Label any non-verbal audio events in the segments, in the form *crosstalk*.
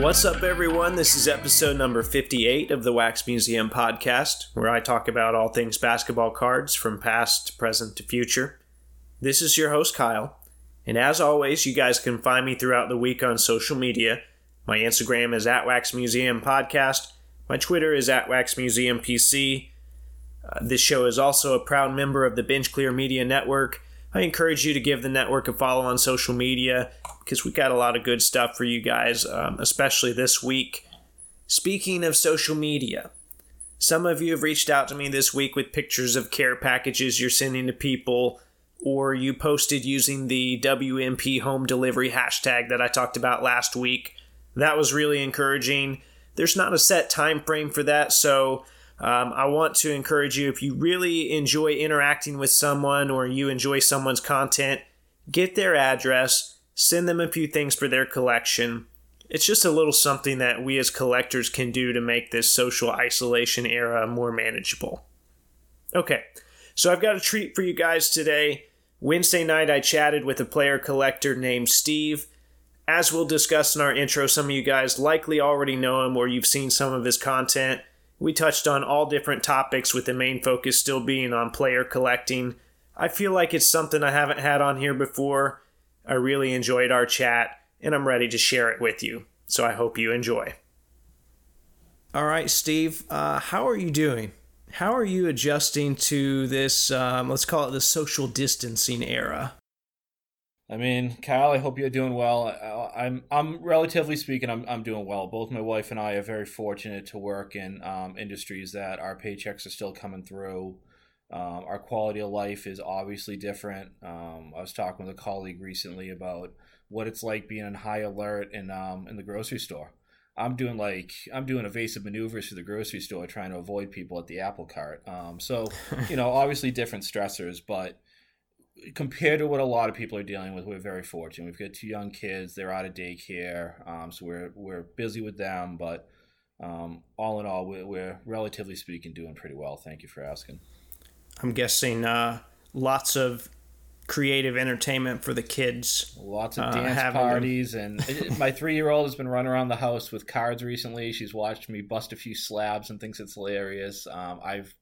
What's up, everyone? This is episode number 58 of the Wax Museum podcast, where I talk about all things basketball cards from past, to present, to future. This is your host, Kyle. And as always, you guys can find me throughout the week on social media. My Instagram is at Wax Museum Podcast. My Twitter is at Wax Museum PC. Uh, this show is also a proud member of the Bench Clear Media Network. I encourage you to give the network a follow on social media because we got a lot of good stuff for you guys, um, especially this week. Speaking of social media, some of you have reached out to me this week with pictures of care packages you're sending to people, or you posted using the WMP home delivery hashtag that I talked about last week. That was really encouraging. There's not a set time frame for that, so um, I want to encourage you if you really enjoy interacting with someone or you enjoy someone's content, get their address send them a few things for their collection. It's just a little something that we as collectors can do to make this social isolation era more manageable. Okay, so I've got a treat for you guys today. Wednesday night, I chatted with a player collector named Steve. As we'll discuss in our intro, some of you guys likely already know him or you've seen some of his content. We touched on all different topics, with the main focus still being on player collecting. I feel like it's something I haven't had on here before, I really enjoyed our chat and I'm ready to share it with you. So I hope you enjoy. All right, Steve, uh, how are you doing? How are you adjusting to this, um, let's call it the social distancing era? I mean, Kyle, I hope you're doing well. I'm, I'm relatively speaking, I'm, I'm doing well. Both my wife and I are very fortunate to work in um, industries that our paychecks are still coming through. Um, our quality of life is obviously different. Um, I was talking with a colleague recently about what it's like being on high alert in um, in the grocery store. I'm doing like I'm doing evasive maneuvers to the grocery store, trying to avoid people at the apple cart. Um, so you know, obviously different stressors, but compared to what a lot of people are dealing with, we're very fortunate. We've got two young kids; they're out of daycare, um, so we're we're busy with them. But um, all in all, we're, we're relatively speaking doing pretty well. Thank you for asking. I'm guessing uh, lots of creative entertainment for the kids. Lots of uh, dance parties, them. and my three-year-old has been running around the house with cards recently. She's watched me bust a few slabs and thinks it's hilarious. Um, I've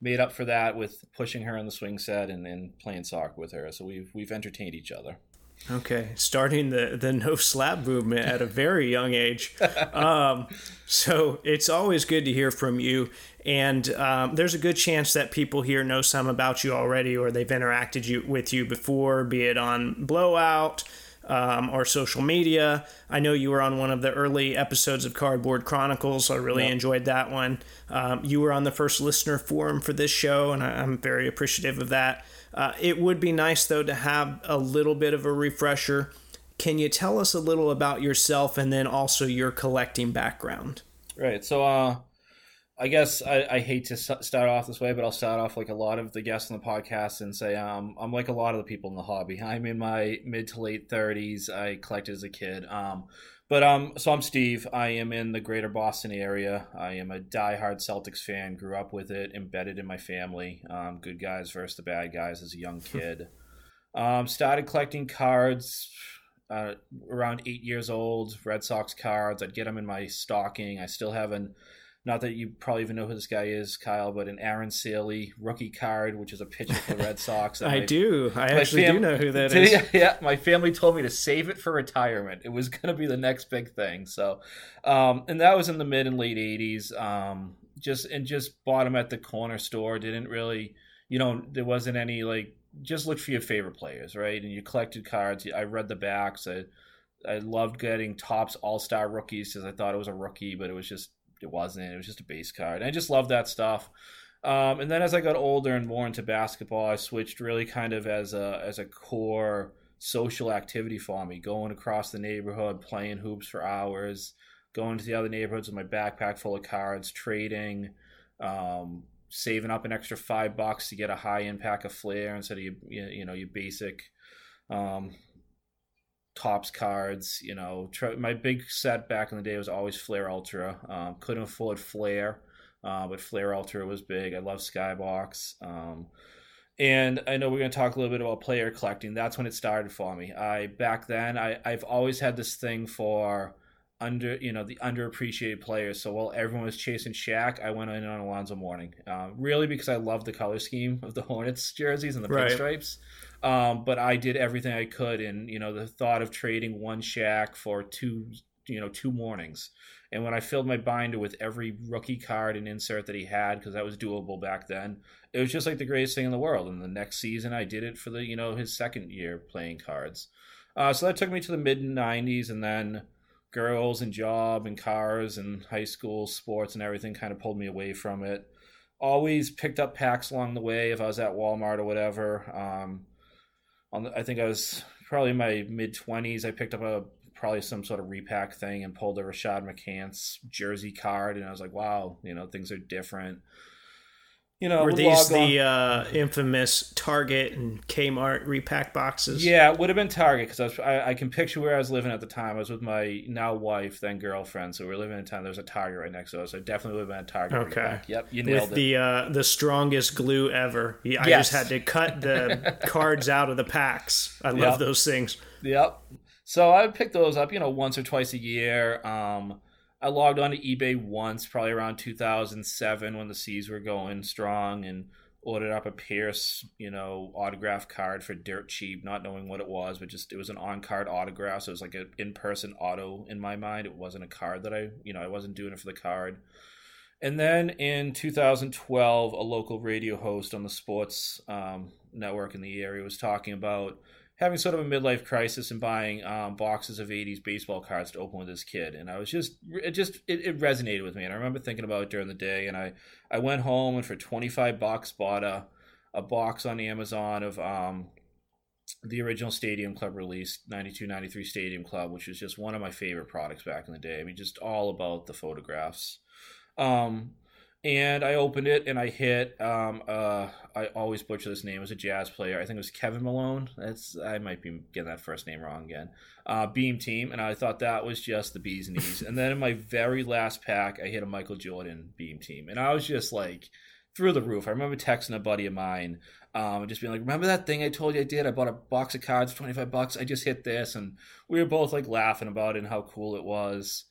made up for that with pushing her on the swing set and, and playing soccer with her. So we've we've entertained each other. Okay, starting the the no slab movement at a very young age. *laughs* Um, so it's always good to hear from you, and um, there's a good chance that people here know some about you already, or they've interacted you, with you before, be it on Blowout. Um, or social media. I know you were on one of the early episodes of Cardboard Chronicles. So I really yep. enjoyed that one. Um, you were on the first listener forum for this show, and I, I'm very appreciative of that. Uh, it would be nice, though, to have a little bit of a refresher. Can you tell us a little about yourself and then also your collecting background? Right. So, uh, I guess I, I, hate to start off this way, but I'll start off like a lot of the guests on the podcast and say um, I'm like a lot of the people in the hobby. *laughs* I'm in my mid to late 30s. I collected as a kid. Um, but um, so I'm Steve. I am in the greater Boston area. I am a diehard Celtics fan. Grew up with it, embedded in my family. Um, good guys versus the bad guys as a young kid. um, started collecting cards uh, around eight years old. Red Sox cards. I'd get them in my stocking. I still haven't not that you probably even know who this guy is, Kyle, but an Aaron Sele rookie card, which is a pitcher for the *laughs* Red Sox. I my, do. I actually fam- do know who that *laughs* is. Yeah, my family told me to save it for retirement. It was *laughs* going to be the next big thing. So, um, and that was in the mid and late '80s. Um, just and just bought them at the corner store. Didn't really, you know, there wasn't any like. Just look for your favorite players, right? And you collected cards. I read the backs. I, I loved getting Topps All Star rookies because I thought it was a rookie, but it was just it wasn't. It was just a base card. And I just love that stuff. Um, and then as I got older and more into basketball, I switched really kind of as a as a core social activity for me, going across the neighborhood, playing hoops for hours, going to the other neighborhoods with my backpack full of cards, trading, um, saving up an extra five bucks to get a high impact of flair instead of you you know your basic um, Topps cards. You know, tr- my big set back in the day was always Fleer Ultra. Um, couldn't afford Flair, uh, but Fleer Ultra was big. I love Skybox. Um, and I know we're going to talk a little bit about player collecting. That's when it started for me. I back then I I've always had this thing for under you know the underappreciated players. So while everyone was chasing Shaq, I went in on Alonzo Mourning, uh, really because I love the color scheme of the Hornets jerseys and the right. pinstripes. Um, but I did everything I could, and you know the thought of trading one Shaq for two you know two Mournings. and when I filled my binder with every rookie card and insert that he had, because that was doable back then, it was just like the greatest thing in the world. And the next season, I did it for the you know his second year playing cards. Uh, so that took me to the mid '90s, and then girls and job and cars and high school sports and everything kind of pulled me away from it. Always picked up packs along the way if I was at Walmart or whatever. Um, on I think I was probably in my mid twenties. I picked up a probably some sort of repack thing and pulled a Rashad McCants jersey card, and I was like, wow, you know, things are different you know, were these the uh, infamous Target and Kmart repack boxes? Yeah, it would have been Target because I, I, I, can picture where I was living at the time. I was with my now wife, then girlfriend, so we are living in a town. There was a Target right next to us. So I definitely would have been a Target. Okay. Repack. Yep, you nailed with it. the uh, the strongest glue ever. I yes. just had to cut the *laughs* cards out of the packs. I love yep. those things. Yep. So I would pick those up, you know, once or twice a year. Um, I logged on to eBay once, probably around 2007 when the C's were going strong, and ordered up a Pierce, you know, autograph card for dirt cheap, not knowing what it was, but just it was an on card autograph, so it was like an in person auto in my mind. It wasn't a card that I, you know, I wasn't doing it for the card. And then in 2012, a local radio host on the sports um, network in the area was talking about having sort of a midlife crisis and buying um, boxes of 80s baseball cards to open with his kid. And i was just it just it, it, resonated with me. And i remember thinking about it during the day and i i went home and for 25 bucks bought a a box on amazon of um the original stadium club release 92 93 stadium club which was just one of my favorite products back in the day. I mean just all about the photographs. Um and I opened it and I hit. Um, uh, I always butcher this name. It was a jazz player. I think it was Kevin Malone. That's I might be getting that first name wrong again. Uh, Beam Team, and I thought that was just the bee's knees. and then in my very last pack, I hit a Michael Jordan Beam Team, and I was just like through the roof. I remember texting a buddy of mine, um, just being like, "Remember that thing I told you I did? I bought a box of cards for twenty five bucks. I just hit this," and we were both like laughing about it and how cool it was.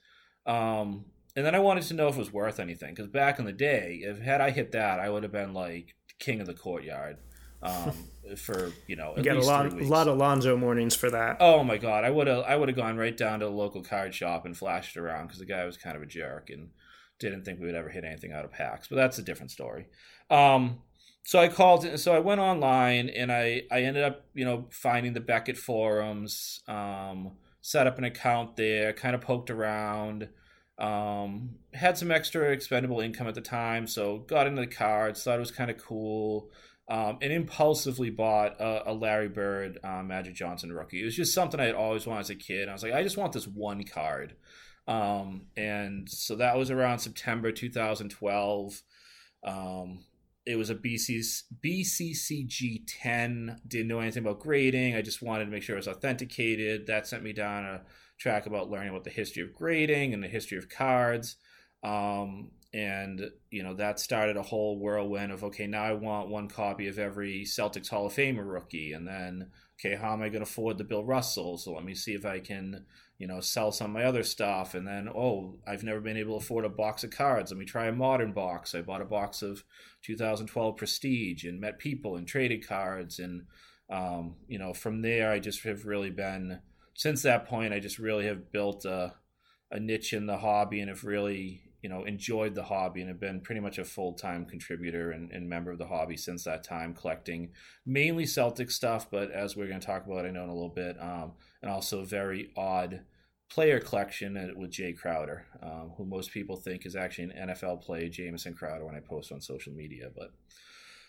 Um, and then I wanted to know if it was worth anything because back in the day, if had I hit that, I would have been like king of the courtyard um, *laughs* for you know you get a lot, a lot of Lonzo Mournings for that. Oh my god, I would have I would have gone right down to the local card shop and flashed around because the guy was kind of a jerk and didn't think we would ever hit anything out of packs. But that's a different story. Um, so I called, so I went online and I I ended up you know finding the Beckett forums, um, set up an account there, kind of poked around. Um, had some extra expendable income at the time, so got into the cards, thought it was kind of cool, um, and impulsively bought a, a Larry Bird uh, Magic Johnson rookie. It was just something I had always wanted as a kid. I was like, I just want this one card. Um, and so that was around September 2012. Um, it was a BC's, BCCG 10. Didn't know anything about grading. I just wanted to make sure it was authenticated. That sent me down a track about learning about the history of grading and the history of cards. Um, and you know that started a whole whirlwind of okay now i want one copy of every celtics hall of famer rookie. And then okay how am i going to afford the bill russell? So let me see if i can you know sell some of my other stuff. And then oh i've never been able to afford a box of cards. Let me try a modern box. I bought a box of 2012 prestige and met people and traded cards. And um, you know from there i just have really been since that point, I just really have built a, a niche in the hobby and have really you know enjoyed the hobby and have been pretty much a full-time contributor and, and, member of the hobby since that time collecting mainly celtic stuff but as we're going to talk about i know in a little bit um, and also a very odd player collection with jae crowder um, who most people think is actually an nfl play jamison crowder when i post on social media but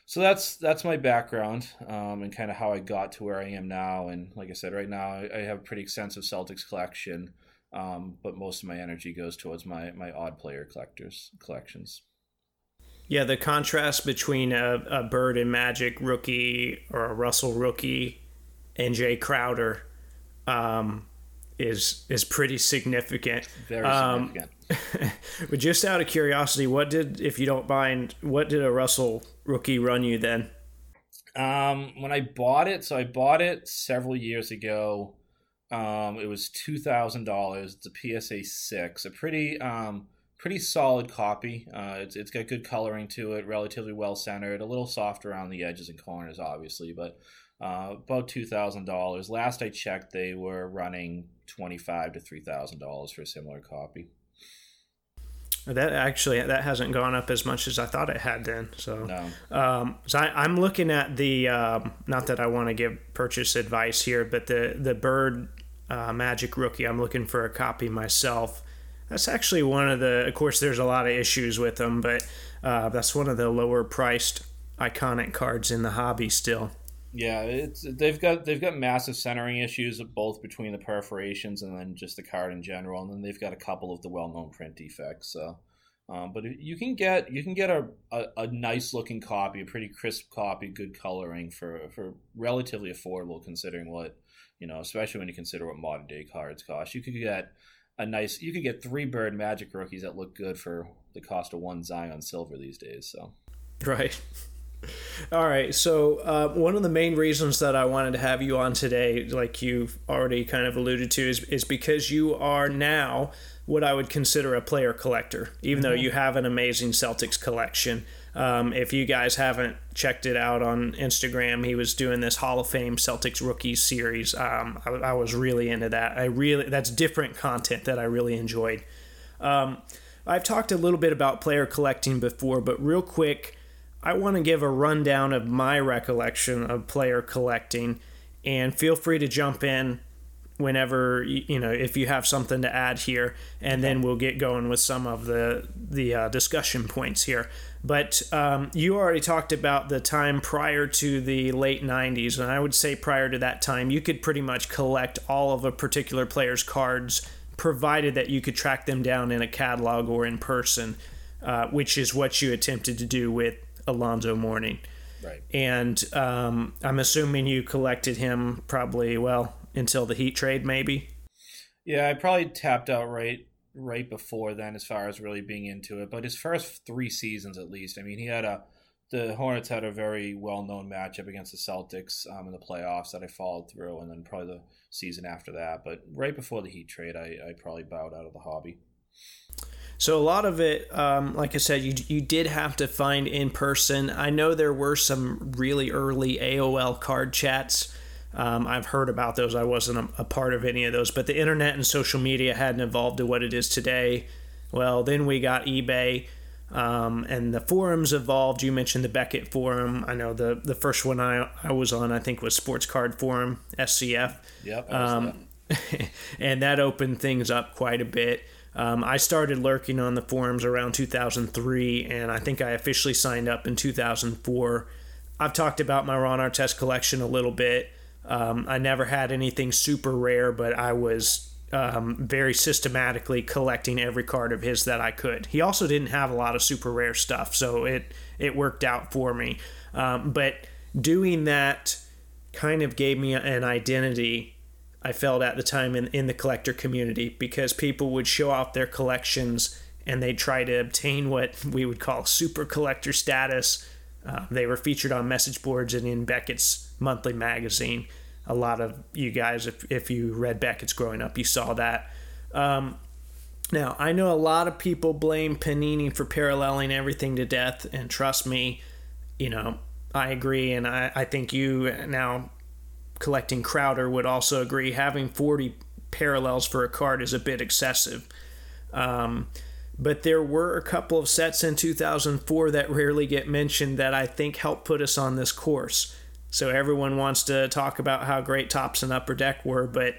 so that's that's my background um, and kind of how I got to where I am now. And like I said, right now I, I have a pretty extensive Celtics collection, um, but most of my energy goes towards my my odd player collectors collections. Yeah, the contrast between a, a Bird and Magic rookie or a Russell rookie and Jae Crowder um, is is pretty significant. Very um, significant. *laughs* but just out of curiosity, what did, if you don't mind, what did a Russell rookie run you then? Um, when I bought it, so I bought it several years ago. Um, it was two thousand dollars. It's a PSA six, a pretty um, pretty solid copy. Uh, it's it's got good coloring to it, relatively well centered, a little soft around the edges and corners, obviously, but uh, about two thousand dollars. Last I checked, they were running twenty five to three thousand dollars for a similar copy. That actually that hasn't gone up as much as I thought it had then. So, No. um, so I, I'm looking at the um, not that I want to give purchase advice here, but the the Bird uh, Magic Rookie. I'm looking for a copy myself. That's actually one of the. Of course, there's a lot of issues with them, but uh, that's one of the lower priced iconic cards in the hobby still. Yeah, it's they've got they've got massive centering issues both between the perforations and then just the card in general, and then they've got a couple of the well known print defects. So, um, but you can get you can get a, a, a nice looking copy, a pretty crisp copy, good coloring for for relatively affordable considering what you know, especially when you consider what modern day cards cost. You could get a nice you could get three bird magic rookies that look good for the cost of one Zion silver these days. So, Right. All right. So, uh, one of the main reasons that I wanted to have you on today, like you've already kind of alluded to, is, is because you are now what I would consider a player collector, even though you have an amazing Celtics collection. Um, if you guys haven't checked it out on Instagram, he was doing this Hall of Fame Celtics rookies series. Um, I, I was really into that. I really that's different content that I really enjoyed. Um, I've talked a little bit about player collecting before, but real quick, I want to give a rundown of my recollection of player collecting, and feel free to jump in whenever you know if you have something to add here, and then we'll get going with some of the the uh, discussion points here. But um, you already talked about the time prior to the late '90s, and I would say prior to that time, you could pretty much collect all of a particular player's cards, provided that you could track them down in a catalog or in person, uh, which is what you attempted to do with Alonzo Mourning. right. And um, I'm assuming you collected him probably well until the Heat trade, maybe. Yeah, I probably tapped out right right before then as far as really being into it. But his first three seasons at least, I mean, he had a the Hornets had a very well known matchup against the Celtics um, in the playoffs that I followed through, and then probably the season after that. But right before the Heat trade, I, I probably bowed out of the hobby. So a lot of it, um, like I said, you you did have to find in person. I know there were some really early AOL card chats. Um, I've heard about those. I wasn't a, a part of any of those, but the internet and social media hadn't evolved to what it is today. Well, then we got eBay, um, and the forums evolved. You mentioned the Beckett forum. I know the the first one I I was on, I think, was Sports Card Forum (SCF). Yep. Um, *laughs* and that opened things up quite a bit. Um, I started lurking on the forums around 2003, and I think I officially signed up in 2004. I've talked about my Ron Artest collection a little bit. Um, I never had anything super rare, but I was um, very systematically collecting every card of his that I could. He also didn't have a lot of super rare stuff, so it it worked out for me. Um, but doing that kind of gave me an identity I felt at the time in, in the collector community because people would show off their collections and they'd try to obtain what we would call super collector status. Uh, they were featured on message boards and in Beckett's monthly magazine. A lot of you guys, if, if you read Beckett's growing up, you saw that. Um, now, I know a lot of people blame Panini for paralleling everything to death, and trust me, you know, I agree, and I, I think you now collecting Crowder would also agree having 40 parallels for a card is a bit excessive. Um, but there were a couple of sets in 2004 that rarely get mentioned that I think helped put us on this course. So everyone wants to talk about how great Topps and Upper Deck were, but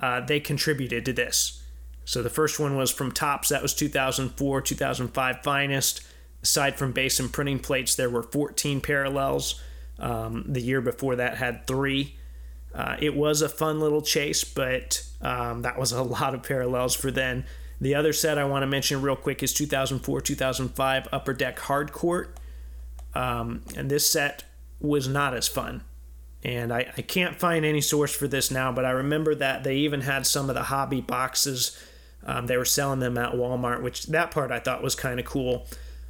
uh, they contributed to this. So the first one was from Topps, that was 2004, 2005 finest. Aside from base and printing plates, there were 14 parallels. Um, the year before that had three. Uh, it was a fun little chase, but um, that was a *laughs* lot of parallels for then. The other set I want to mention real quick is 2004 2005 Upper Deck Hard Court. Um, and this set was not as fun. And I, I can't find any source for this now, but I remember that they even had some of the hobby boxes. Um, they were selling them at Walmart, which that part I thought was kind of cool.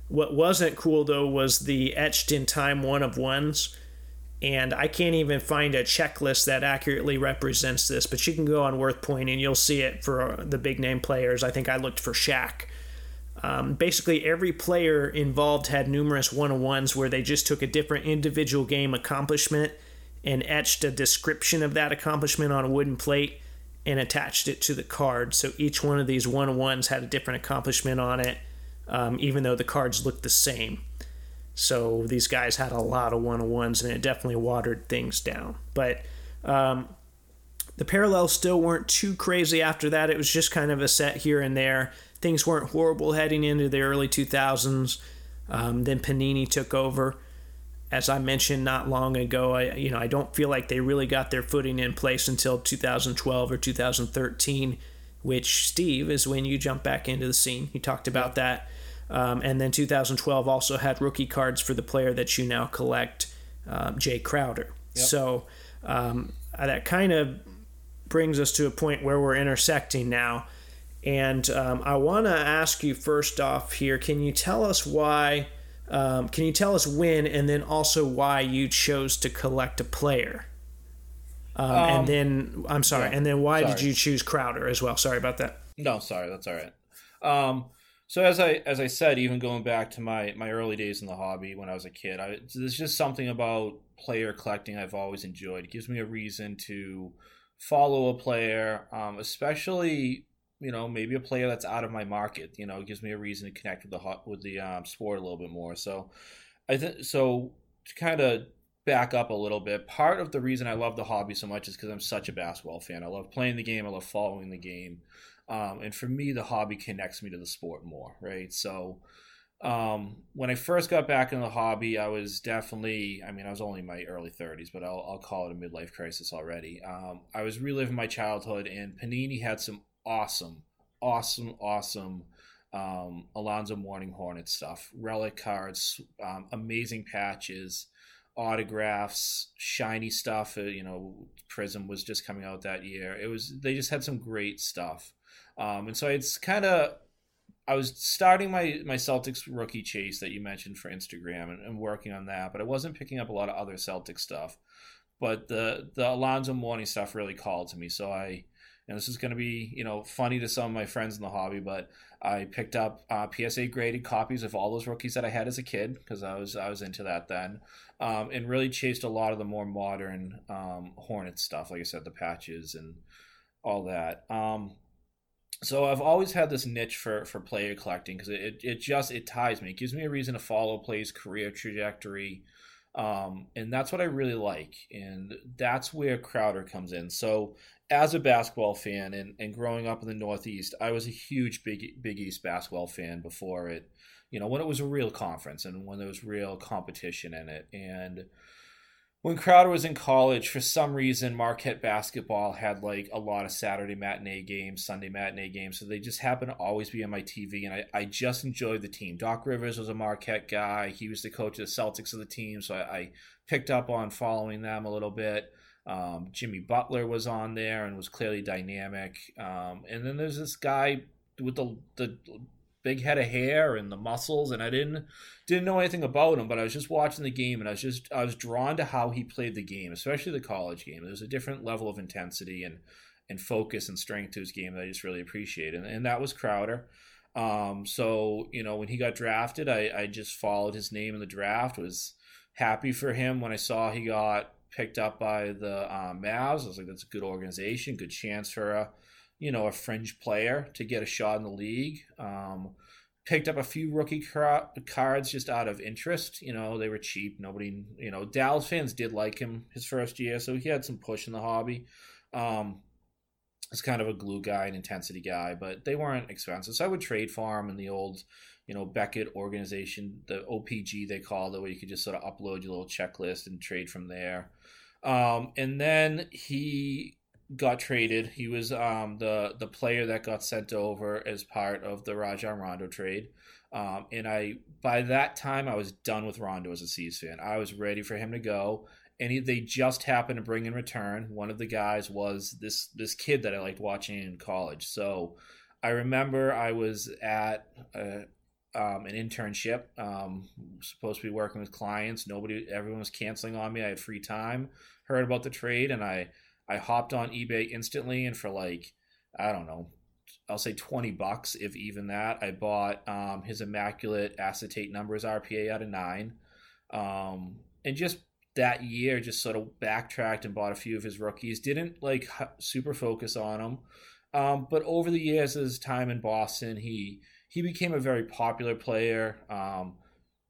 What wasn't cool though was the etched in time one of ones And I can't even find a checklist that accurately represents this, but you can go on WorthPoint and you'll see it for the big name players. I think I looked for Shaq. Um, basically, every player involved had numerous one on ones where they just took a different individual game accomplishment and etched a description of that accomplishment on a wooden plate and attached it to the card. So each one of these one on ones had a different accomplishment on it, um, even though the cards looked the same. So these guys had a lot of one on ones, and it definitely watered things down. But um, the parallels still weren't too crazy after that. It was just kind of a set here and there. Things weren't horrible heading into the early 2000s. Um, then Panini took over. As I mentioned not long ago, I you know I don't feel like they really got their footing in place until 2012 or 2013, which Steve is when you jump back into the scene. You talked about that, um, and then 2012 also had rookie cards for the player that you now collect, um, Jae Crowder. Yep. So um, that kind of brings us to a point where we're intersecting now. And um, I want to ask you first off here can you tell us why? Um, can you tell us when and then also why you chose to collect a player? Um, and then, I'm sorry, yeah, and then why sorry. did you choose Crowder as well? Sorry about that. No, sorry, that's all right. So as I as I said, even going back to my my early days in the hobby when I was a kid, I, there's just something about player collecting I've always enjoyed. It gives me a reason to follow a player, um, especially you know maybe a player that's out of my market. You know, it gives me a reason to connect with the with the um, sport a little bit more. So I think so to kind of back up a little bit. Part of the reason I love the hobby so much is because I'm such a basketball fan. I love playing the game. I love following the game. Um, and for me, the hobby connects me to the sport more, right? So um, when I first got back in the hobby, I was definitely, I mean, I was only in my early 30s, but I'll, I'll call it a midlife crisis already. Um, I was reliving my childhood, and Panini had some awesome, awesome, awesome um, Alonzo Mourning Hornet stuff, relic cards, um, amazing patches, autographs, shiny stuff. Uh, you know, Prism was just coming out that year. It was, they just had some great stuff. Um, and so it's kind of I was starting my my Celtics rookie chase that you mentioned for Instagram and, and, working on that, but I wasn't picking up a lot of other Celtic stuff. But the the Alonzo Mourning stuff really called to me, so I and this is going to be you know funny to some of my friends in the hobby, but I picked up uh, PSA graded copies of all those rookies that I had as a kid because I was I was into that then, um, and really chased a lot of the more modern um, Hornet stuff, like I said, the patches and all that. Um, so I've always had this niche for for player collecting because it, it just it ties me. It gives me a reason to follow play's career trajectory, um, and that's what I really like. And that's where Crowder comes in. So as a basketball fan and, and growing up in the Northeast, I was a huge Big Big East basketball fan before it. You know when it was a real conference and when there was real competition in it and when Crowder was in college, for some reason, Marquette basketball had like a lot of Saturday matinee games, Sunday matinee games. So they just happened to always be on my TV. And I, I just enjoyed the team. Doc Rivers was a Marquette guy. He was the coach of the Celtics of the team. So I, I picked up on following them a little bit. Um, Jimmy Butler was on there and was clearly dynamic. Um, and then there's this guy with the, the big head of hair and the muscles, and I didn't didn't know anything about him, but I was just watching the game, and I was just I was drawn to how he played the game, especially the college game. There's a different level of intensity and and focus and strength to his game that I just really appreciate, and, and that was Crowder. Um, so you know when he got drafted, I I just followed his name in the draft. Was happy for him when I saw he got picked up by the um, Mavs. I was like, that's a good organization, good chance for a you know, a fringe player to get a shot in the league. Um, picked up a few rookie car- cards just out of interest. You know, they were cheap. Nobody, you know, Dallas fans did like him his first year, so he had some push in the hobby. Um, it's kind of a glue guy, an intensity guy, but they weren't expensive. So I would trade for him in the old, you know, Beckett organization, the OPG they called it, where you could just sort of upload your little checklist and trade from there. Um, and then he got traded. He was um, the the player that got sent over as part of the Rajon Rondo trade. Um, and I by that time I was done with Rondo as a C's fan. I was ready for him to go, and he, they just happened to bring in return. One of the guys was this this kid that I liked watching in college. So I remember I was at a, um, an internship. Um, supposed to be working with clients. Nobody, everyone was canceling on me. I had free time. Heard about the trade, and I I hopped on eBay instantly, and for like I don't know, I'll say twenty bucks, if even that, I bought um, his immaculate acetate numbers RPA out of nine, um, and just that year just sort of backtracked and bought a few of his rookies. Didn't like super focus on them, um, but over the years, his time in Boston, he he became a very popular player. Um,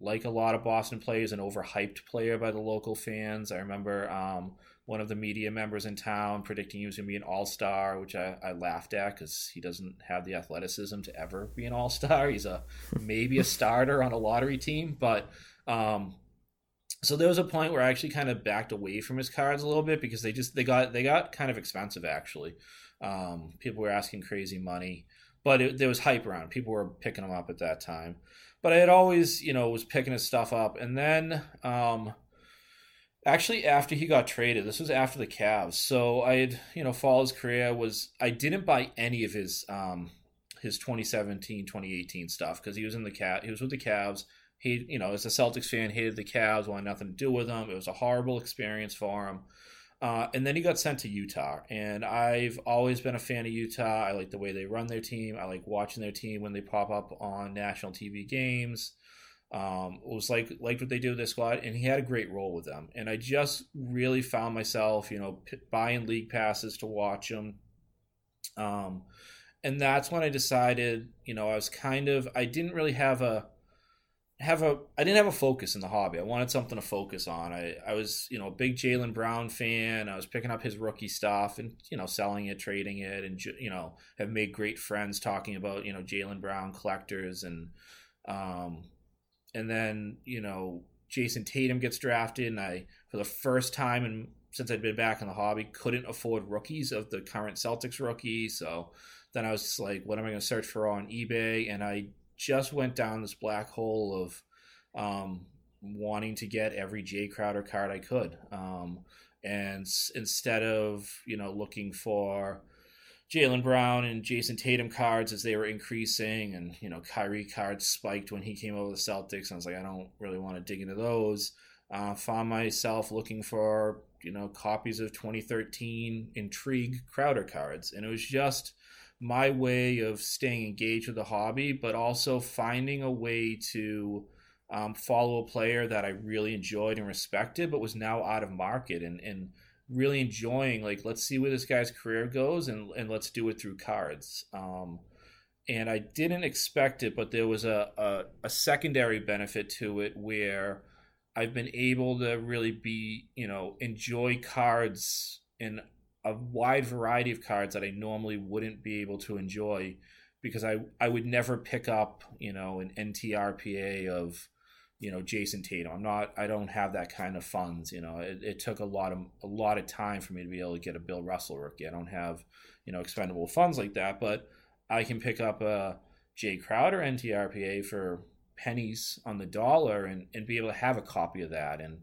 like a lot of Boston players, an overhyped player by the local fans. I remember um, one of the media members in town predicting he was going to be an all star, which I, I, laughed at because he doesn't have the athleticism to ever be an all star. He's a maybe a starter on a lottery team, but um, so there was a point where I actually kind of backed away from his cards a little bit because they just they got they got kind of expensive actually. Um, people were asking crazy money, but it, there was hype around. People were picking them up at that time. But I had always, you know, was picking his stuff up, and then um, actually after he got traded, this was after the Cavs. So I had, you know, followed his career. Was I didn't buy any of his um, his 2017, 2018 stuff because he was in the cat. He was with the Cavs he, you know, as a Celtics fan, hated the Cavs, wanted nothing to do with them. It was a horrible experience for him. Uh, and then he got sent to Utah. And I've always been a fan of Utah. I like the way they run their team. I like watching their team when they pop up on national TV games. Um, it was like like what they do with their squad, and he had a great role with them. And I just really found myself, you know, buying league passes to watch him. Um, and that's when I decided, you know, I was kind of I didn't really have a have a I didn't have a focus in the hobby. I wanted something to focus on. I, I was, you know, a big Jaylen Brown fan. I was picking up his rookie stuff and, you know, selling it, trading it, and you know, have made great friends talking about, you know, Jaylen Brown collectors and um and then, you know, Jayson Tatum gets drafted and I for the first time and since I'd been back in the hobby, couldn't afford rookies of the current Celtics rookie. So then I was like, what am I going to search for on eBay? And I just went down this black hole of um, wanting to get every Jae Crowder card I could. Um, and s- instead of you know looking for Jaylen Brown and Jayson Tatum cards as they were increasing, and you know Kyrie cards spiked when he came over the Celtics. I was like, I don't really want to dig into those. Uh, found myself looking for you know copies of 2013 Intrigue Crowder cards, and it was just my way of staying engaged with the hobby, but also finding a way to um, follow a player that I really enjoyed and respected, but was now out of market and, and really enjoying like let's see where this guy's career goes and, and let's do it through cards. Um, and I didn't expect it, but there was a, a, a secondary benefit to it where I've been able to really be, you know, enjoy cards in a wide variety of cards that I normally wouldn't be able to enjoy because I, I would never pick up, you know, an NTRPA of, you know, Jayson Tatum. I'm not, I don't have that kind of funds, you know, it, it took a lot of, a lot of time for me to be able to get a Bill Russell rookie. I don't have, you know, expendable funds like that, but I can pick up a Jae Crowder NTRPA for pennies on the dollar and, and be able to have a copy of that. And,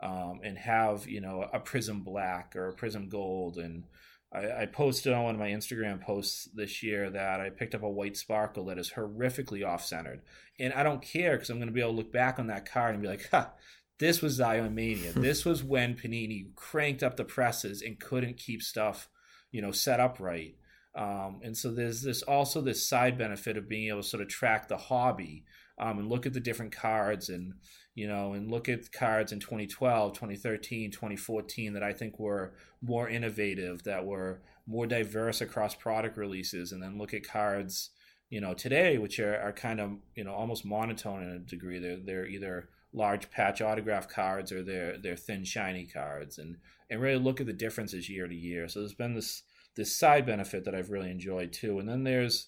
um, and have you know a prism black or a prism gold and I, I, posted on one of my instagram posts this year that i picked up a white sparkle that is horrifically off-centered. And i don't care because i'm going to be able to look back on that card and be like ha this was zion mania *laughs* this was when panini cranked up the presses and couldn't keep stuff you know set up right. Um, and so there's this also this side benefit of being able to sort of track the hobby um, and look at the different cards and you know, and look at cards in 2012, 2013, 2014 that I think were more innovative, that were more diverse across product releases, and then look at cards, you know, today, which are, are kind of, you know, almost monotone in a degree. They're, they're either large patch autograph cards or they're, they're thin, shiny cards, and, and really look at the differences year to year. So there's been this, this side benefit that I've really enjoyed too. And then there's,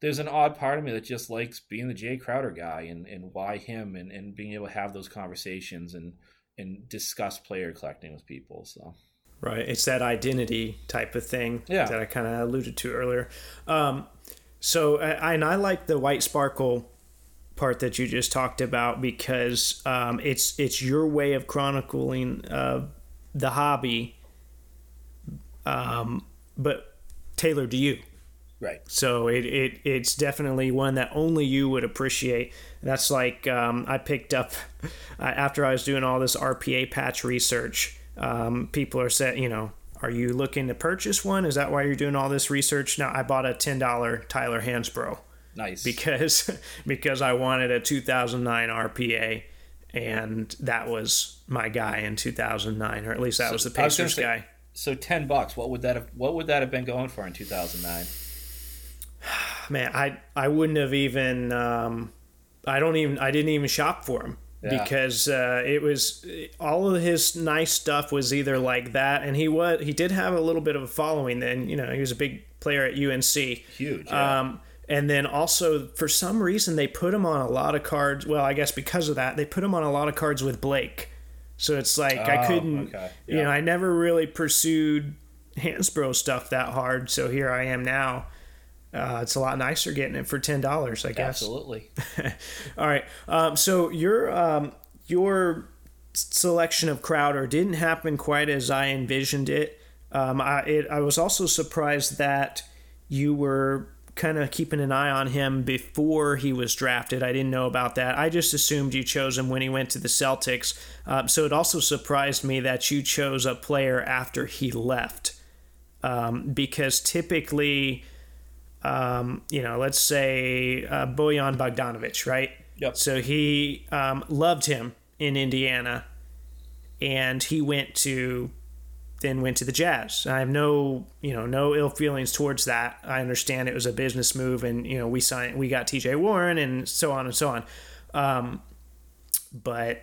there's an odd part of me that just likes being the Jae Crowder guy and, and why him and, and being able to have those conversations and and discuss player collecting with people. So right, it's that identity type of thing yeah. that I kind of alluded to earlier. Um, so I, and I like the white sparkle part that you just talked about because um, it's it's your way of chronicling uh, the hobby, um, but tailored to you Right. So it, it it's definitely one that only you would appreciate. That's like um, I picked up *laughs* after I was doing all this RPA patch research. Um, people are saying, you know, are you looking to purchase one? Is that why you're doing all this research? Now I bought a ten dollar Tyler Hansbrough. Nice. Because *laughs* because I wanted a 2009 RPA, and that was my guy in 2009, or at least that so, was the Pacers was say, guy. So ten bucks. What would that have? What would that have been going for in 2009? *sighs* man, I I wouldn't have even. Um, I don't even. I didn't even shop for him. Yeah. because uh, it was all of his nice stuff was either like that, and he was he did have a little bit of a following. Then you know he was a big player at UNC, huge. Yeah. Um, and then also for some reason they put him on a lot of cards. Well, I guess because of that they put him on a lot of cards with Blake. So it's like oh, I couldn't, okay. yeah. you know, I never really pursued Hansbrough stuff that hard. So here I am now uh, it's a lot nicer getting it for ten dollars, I guess. Absolutely. *laughs* All right. Um, so your um, your selection of Crowder didn't happen quite as I envisioned it. Um, I it, I was also surprised that you were kind of keeping an eye on him before he was drafted. I didn't know about that. I just assumed you chose him when he went to the Celtics. Um, so it also surprised me that you chose a player after he left, um, because typically um, you know, let's say uh, Bojan Bogdanovic, right? Yep. So he um, loved him in Indiana, and he went to then went to the Jazz. I have no, you know, no ill feelings towards that. I understand it was a business move, and you know, we signed, we got T.J. Warren, and so on and so on. Um, but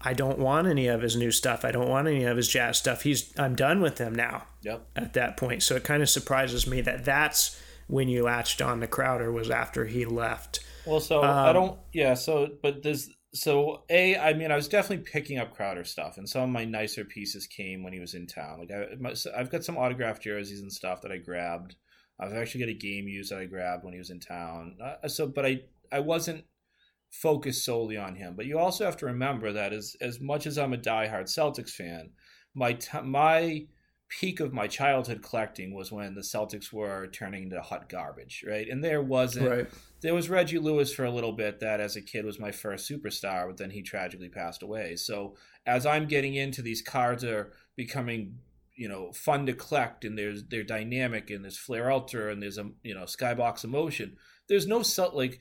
I don't want any of his new stuff. I don't want any of his jazz stuff. He's I'm done with him now. Yep. At that point, so it kind of surprises me that that's when you latched on to Crowder was after he left. Well, so um, I don't, yeah. So, but there's so a. I mean, I was definitely picking up Crowder stuff, and some of my nicer pieces came when he was in town. Like I, I've got some autographed jerseys and stuff that I grabbed. I've actually got a game used that I grabbed when he was in town. Uh, so, but I, I wasn't focused solely on him. But you also have to remember that as as much as I'm a diehard Celtics fan, my t- my peak of my childhood collecting was when the Celtics were turning into hot garbage, right? And there wasn't right. there was Reggie Lewis for a little bit that as a kid was my first superstar, but then he tragically passed away. So as I'm getting into these cards are becoming you know fun to collect and there's they're dynamic and there's Fleer Ultra and there's a you know skybox emotion. There's no like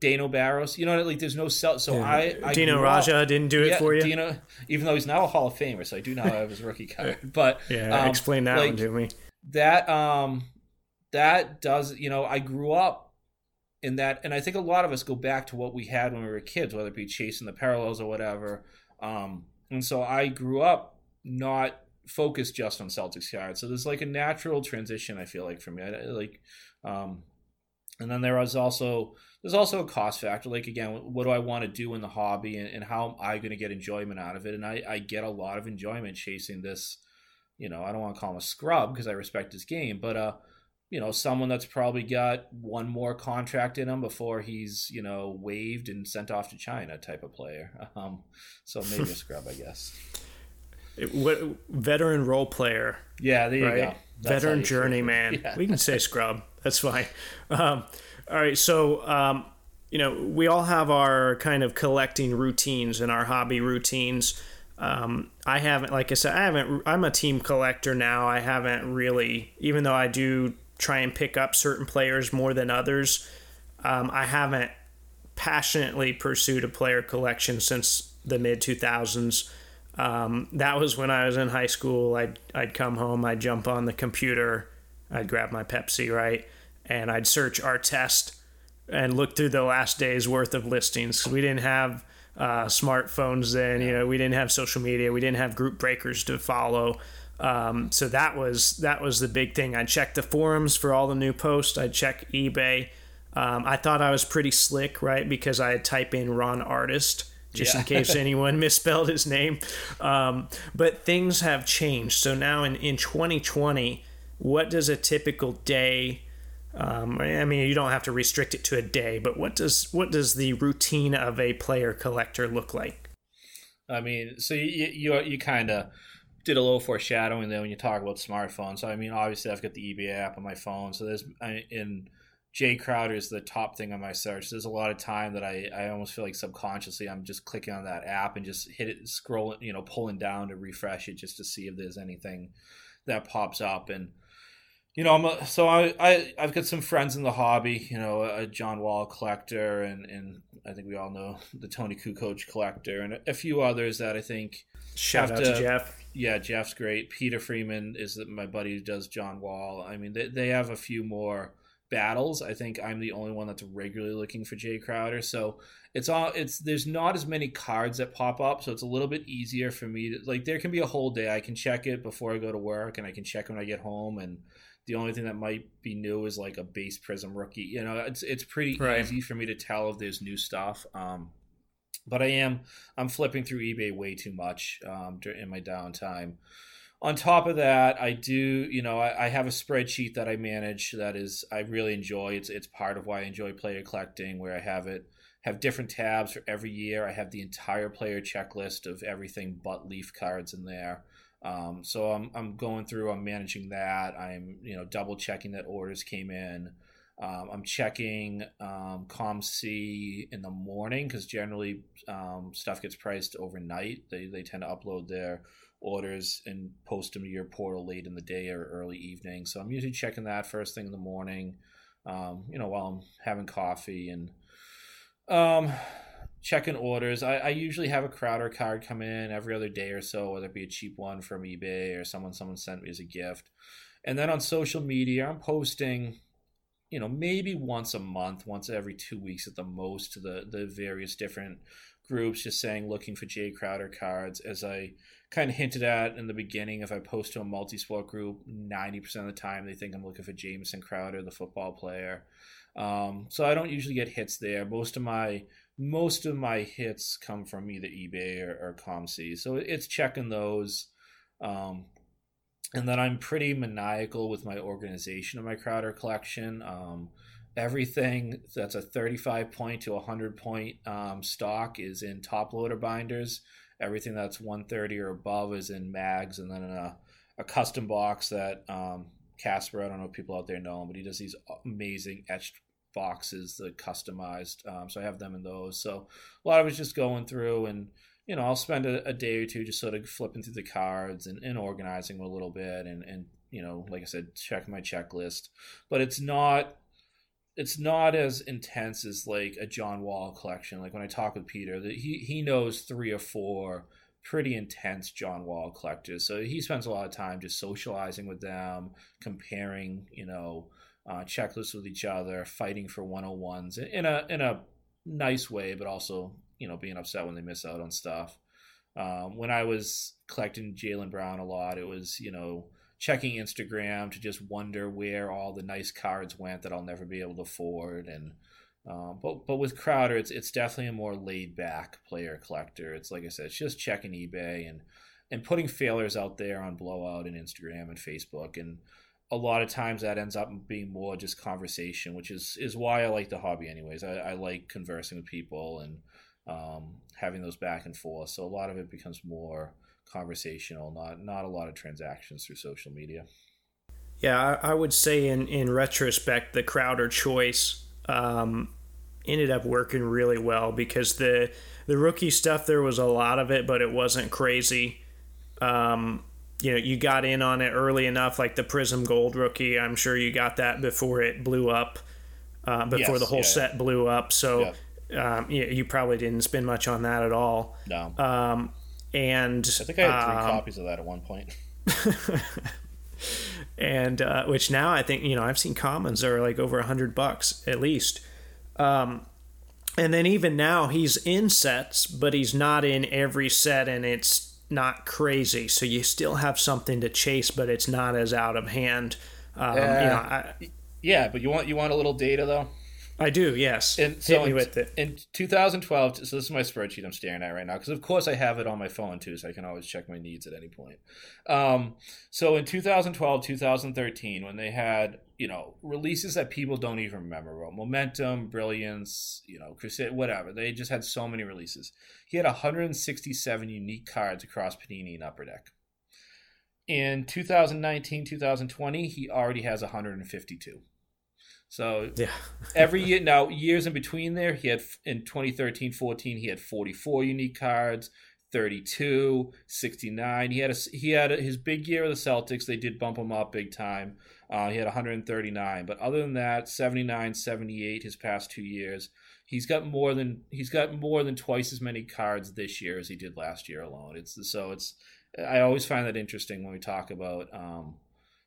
Dana Barros. You know, like there's no sell. So yeah. I, I Dino Radja up, didn't do it yeah, for you. Dino, even though he's now a Hall of Famer, so I do now have his rookie card. *laughs* But yeah, um, explain that like, one to me. That um, that does you know I grew up in that, and I think a lot of us go back to what we had when we were kids, whether it be chasing the parallels or whatever. Um, and so I grew up not focused just on Celtics cards. So there's like a natural transition. I feel like for me, I, like, um, and then there is also there's also a cost factor. Like again, what do I want to do in the hobby, and, and how am I going to get enjoyment out of it? And I, I get a lot of enjoyment chasing this. You know, I don't want to call him a scrub because I respect his game, but uh, you know, someone that's probably got one more contract in him before he's you know waived and sent off to China type of player. *laughs* Um, so maybe a *laughs* scrub, I guess. what veteran role player? Yeah, there you right? go. That's veteran journeyman. *laughs* Yeah. We can say scrub. That's fine. Um, all right, so um, you know we all have our kind of collecting routines and our hobby routines. Um, I haven't, like I said, I haven't. I'm a team collector now. I haven't really, even though I do try and pick up certain players more than others. Um, I haven't passionately pursued a player collection since the mid 2000s. Um, that was when I was in high school. I'd, I'd come home, I'd jump on the computer, I'd grab my Pepsi, right? And I'd search Artest and look through the last day's worth of listings because we didn't have uh, smartphones then. You know, we didn't have social media. We didn't have group breakers to follow. Um, so that was that was the big thing. I'd check the forums for all the new posts. I'd check eBay. Um, I thought I was pretty slick, right? Because I had type in Ron Artist just yeah. in case *laughs* anyone misspelled his name. Um, but things have changed. So now in, in 2020, what does a typical day um, I mean, you don't have to restrict it to a day, but what does what does the routine of a player collector look like? I mean, so you you, you kind of did a little foreshadowing there when you talk about smartphones. So I mean, obviously I've got the eBay app on my phone, so there's in Jae Crowder is the top thing on my search. There's a lot of time that I, I almost feel like subconsciously I'm just clicking on that app and just hit it, scrolling, you know, pulling down to refresh it just to see if there's anything that pops up. And you know, I'm a, so I, I I've got some friends in the hobby. You know, a John Wall collector, and and I think we all know the Toni Kukoc collector, and a, few others that I think. Shout out to, to, Jeff. Yeah, Jeff's great. Peter Freeman is my buddy who does John Wall. I mean, they they have a few more battles. I think I'm the only one that's regularly looking for Jae Crowder. So it's all it's there's not as many cards that pop up, so it's a little bit easier for me to like there can be a whole day. I can check it before I go to work and I can check when I get home and the only thing that might be new is like a base prism rookie. You know, it's it's pretty right. easy for me to tell if there's new stuff. Um, but I am I'm flipping through eBay way too much um, in my downtime. On top of that, I do you know I, I, have a spreadsheet that I manage that is I really enjoy. It's it's part of why I enjoy player collecting, where I have it have different tabs for every year. I have the entire player checklist of everything but leaf cards in there. Um, so I'm I'm going through. I'm managing that. I'm you know double checking that orders came in. Um, I'm checking um, COMC in the morning because generally um, stuff gets priced overnight. They they tend to upload their orders and post them to your portal late in the day or early evening. So I'm usually checking that first thing in the morning. Um, you know while I'm having coffee and um checking orders. I, I usually have a Crowder card come in every other day or so, whether it be a cheap one from eBay or someone someone sent me as a gift. And then on social media, I'm posting, you know, maybe once a month, once every two weeks at the most, to the the various different groups, just saying looking for Jae Crowder cards. As I kind of hinted at in the beginning, if I post to a multi-sport group, ninety percent of the time they think I'm looking for Jamison Crowder, the football player. Um, so I don't usually get hits there. Most of my most of my hits come from either eBay or, or COMC. So it's checking those. Um, and then I'm pretty maniacal with my organization of my Crowder collection. Um, everything that's a 35 point to 100 point um, stock is in top loader binders. Everything that's 130 or above is in mags, and then a, a custom box that um, Casper, I don't know if people out there know him, but he does these amazing etched boxes, the customized. Um, so I have them in those. So a lot of it's just going through and you know I'll spend a, a day or two just sort of flipping through the cards and, and organizing a little bit and and you know like I said check my checklist. But it's not it's not as intense as like a John Wall collection. Like when I talk with Peter, that he he knows three or four pretty intense John Wall collectors. So he spends a lot of time just socializing with them, comparing, you know, uh, checklists with each other, fighting for 101s in a in a nice way, but also you know being upset when they miss out on stuff. Um, when I was collecting Jaylen Brown a lot, it was you know checking Instagram to just wonder where all the nice cards went that I'll never be able to afford. And um, but but with Crowder, it's it's definitely a more laid back player collector. It's like I said, it's just checking eBay and and putting failures out there on Blowout and Instagram and Facebook and a lot of times that ends up being more just conversation, which is is why I like the hobby, anyways. I, I like conversing with people and um, having those back and forth. So a lot of it becomes more conversational, not not a lot of transactions through social media. Yeah, I, I would say in in retrospect, the Crowder choice um, ended up working really well because the the rookie stuff there was a lot of it, but it wasn't crazy. Um, you know you got in on it early enough like the prism gold rookie i'm sure you got that before it blew up uh, before yes, the whole yeah, set yeah. blew up so yeah. um, you, you, probably didn't spend much on that at all no um, and i think i had three um, copies of that at one point. *laughs* *laughs* and uh, which now i think you know i've seen commons are like over a hundred bucks at least um, and then even now he's in sets but he's not in every set and it's not crazy. So you still have something to chase, but it's not as out of hand. Um, uh, you know, I, yeah, but you want you want a little data though. I do, yes. And so in, with it. in 2012, so this is my spreadsheet I'm staring at right now because of course I have it on my phone too, so I can always check my needs at any point. Um, so in 2012, 2013, when they had you know releases that people don't even remember, well, Momentum, Brilliance, you know, Crusade, whatever, they just had so many releases. He had 167 unique cards across Panini and Upper Deck. In 2019, 2020, he already has 152. So yeah, *laughs* every year now, years in between there, he had in 2013, 14, he had 44 unique cards. 32, 69. He had a, he had a, his big year of the Celtics. They did bump him up big time. Uh, he had 139, but other than that, 79, 78 his past two years. He's got more than he's got more than twice as many cards this year as he did last year alone. It's so it's I always find that interesting when we talk about um,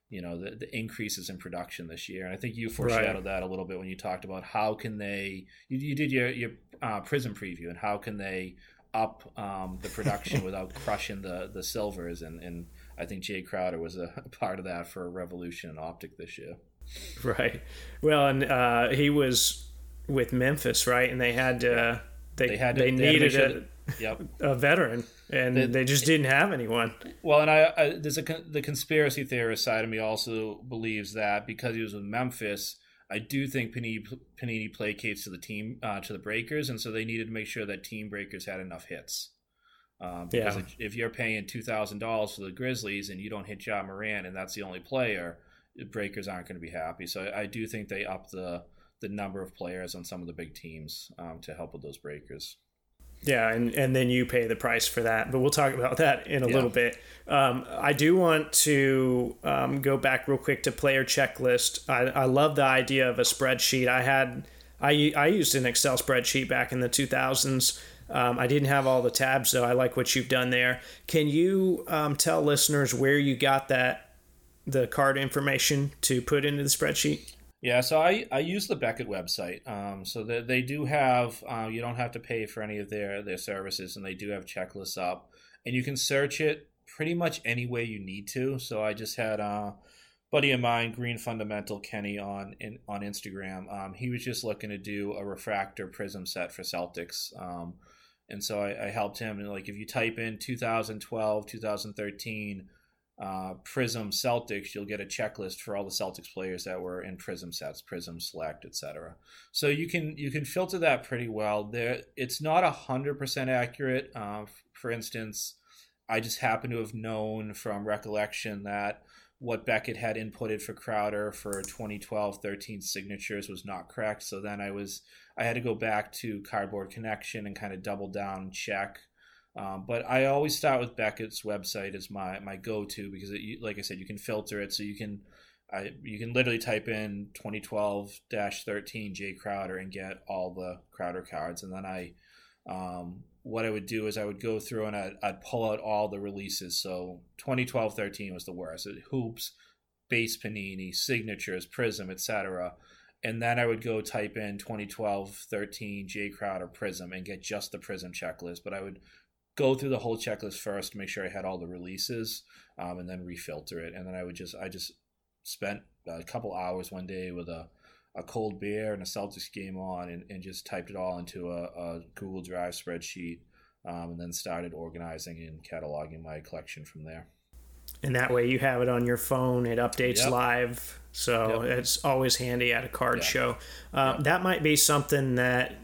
you know the, the increases in production this year and i think you foreshadowed right. that a little bit when you talked about how can they you, you did your your uh, prism preview and how can they up um, the production *laughs* without crushing the the silvers and and I think jae Crowder was *laughs* a part of that for Revolution and Optic this year. Right. Well, and uh, he was with Memphis, right? And they had to, they, they had to, they, they needed a, yep. *laughs* a veteran, and they, they just didn't have anyone. Well, and I, I there's a the conspiracy theorist side of me also believes that because he was with Memphis I do think Panini, Panini placates to the team uh, to the breakers, and so they needed to make sure that team breakers had enough hits. Um, because yeah. if you're paying two thousand dollars for the Grizzlies and you don't hit Ja Morant and that's the only player, breakers aren't going to be happy. So I do think they up the the number of players on some of the big teams um, to help with those breakers. Yeah, and, and then you pay the price for that. But we'll talk about that in a yeah. little bit. Um, I do want to um, go back real quick to player checklist. I, I love the idea of a spreadsheet. I had I, I used an Excel spreadsheet back in the 2000s. Um, I didn't have all the tabs, though. I like what you've done there. Can you um, tell listeners where you got that the card information to put into the spreadsheet? Yeah, so I, I use the Beckett website. Um, so they, they do have uh, you don't have to pay for any of their their services, and they do have checklists up, and you can search it pretty much any way you need to. So I just had a buddy of mine, Green Fundamental Kenny, on in, on Instagram. Um, he was just looking to do a refractor prism set for Celtics. Um, and so I, I helped him. And like if you type in 2012, 2013 uh, Prism Celtics, you'll get a checklist for all the Celtics players that were in Prism sets, Prism Select, etc. So you can you can filter that pretty well. There, it's not hundred percent accurate. Uh, for instance, I just happen to have known from recollection that what Beckett had inputted for Crowder for 2012-13 signatures was not correct. So then I was I had to go back to Cardboard Connection and kind of double down check um, but I always start with Beckett's website as my, my go to because, it, like I said, you can filter it so you can I, you can literally type in 2012 13 Jae Crowder and get all the Crowder cards. And then I, um, what I would do is I would go through and I'd, I'd pull out all the releases. So 2012 13 was the worst. It, hoops, base panini, signatures, prism, etc. And then I would go type in 2012 13 Jae Crowder Prism and get just the Prism checklist. But I would go through the whole checklist first to make sure I had all the releases, um, and then refilter it. And then I would just I just spent a couple hours one day with a a cold beer and a Celtics game on, and, and just typed it all into a, a Google Drive spreadsheet, um, and then started organizing and cataloging my collection from there. And that way you have it on your phone. It updates yep. live, so yep. it's always handy at a card yep. show. Um, that might be something that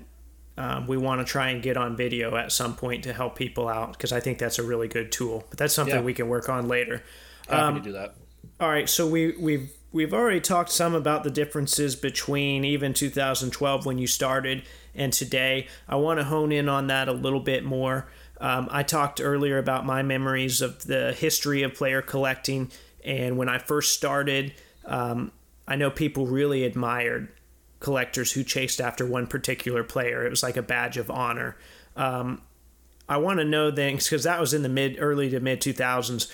um, we want to try and get on video at some point to help people out because I think that's a really good tool. But that's something yeah. we can work on later. Happy um, to do that. All right, so we we've we've already talked some about the differences between even 2012 when you started and today. I want to hone in on that a little bit more. Um, I talked earlier about my memories of the history of player collecting, and when I first started, um, I know people really admired collectors who chased after one particular player. It was like a badge of honor. Um, I want to know things because that was in the mid, early to mid 2000s.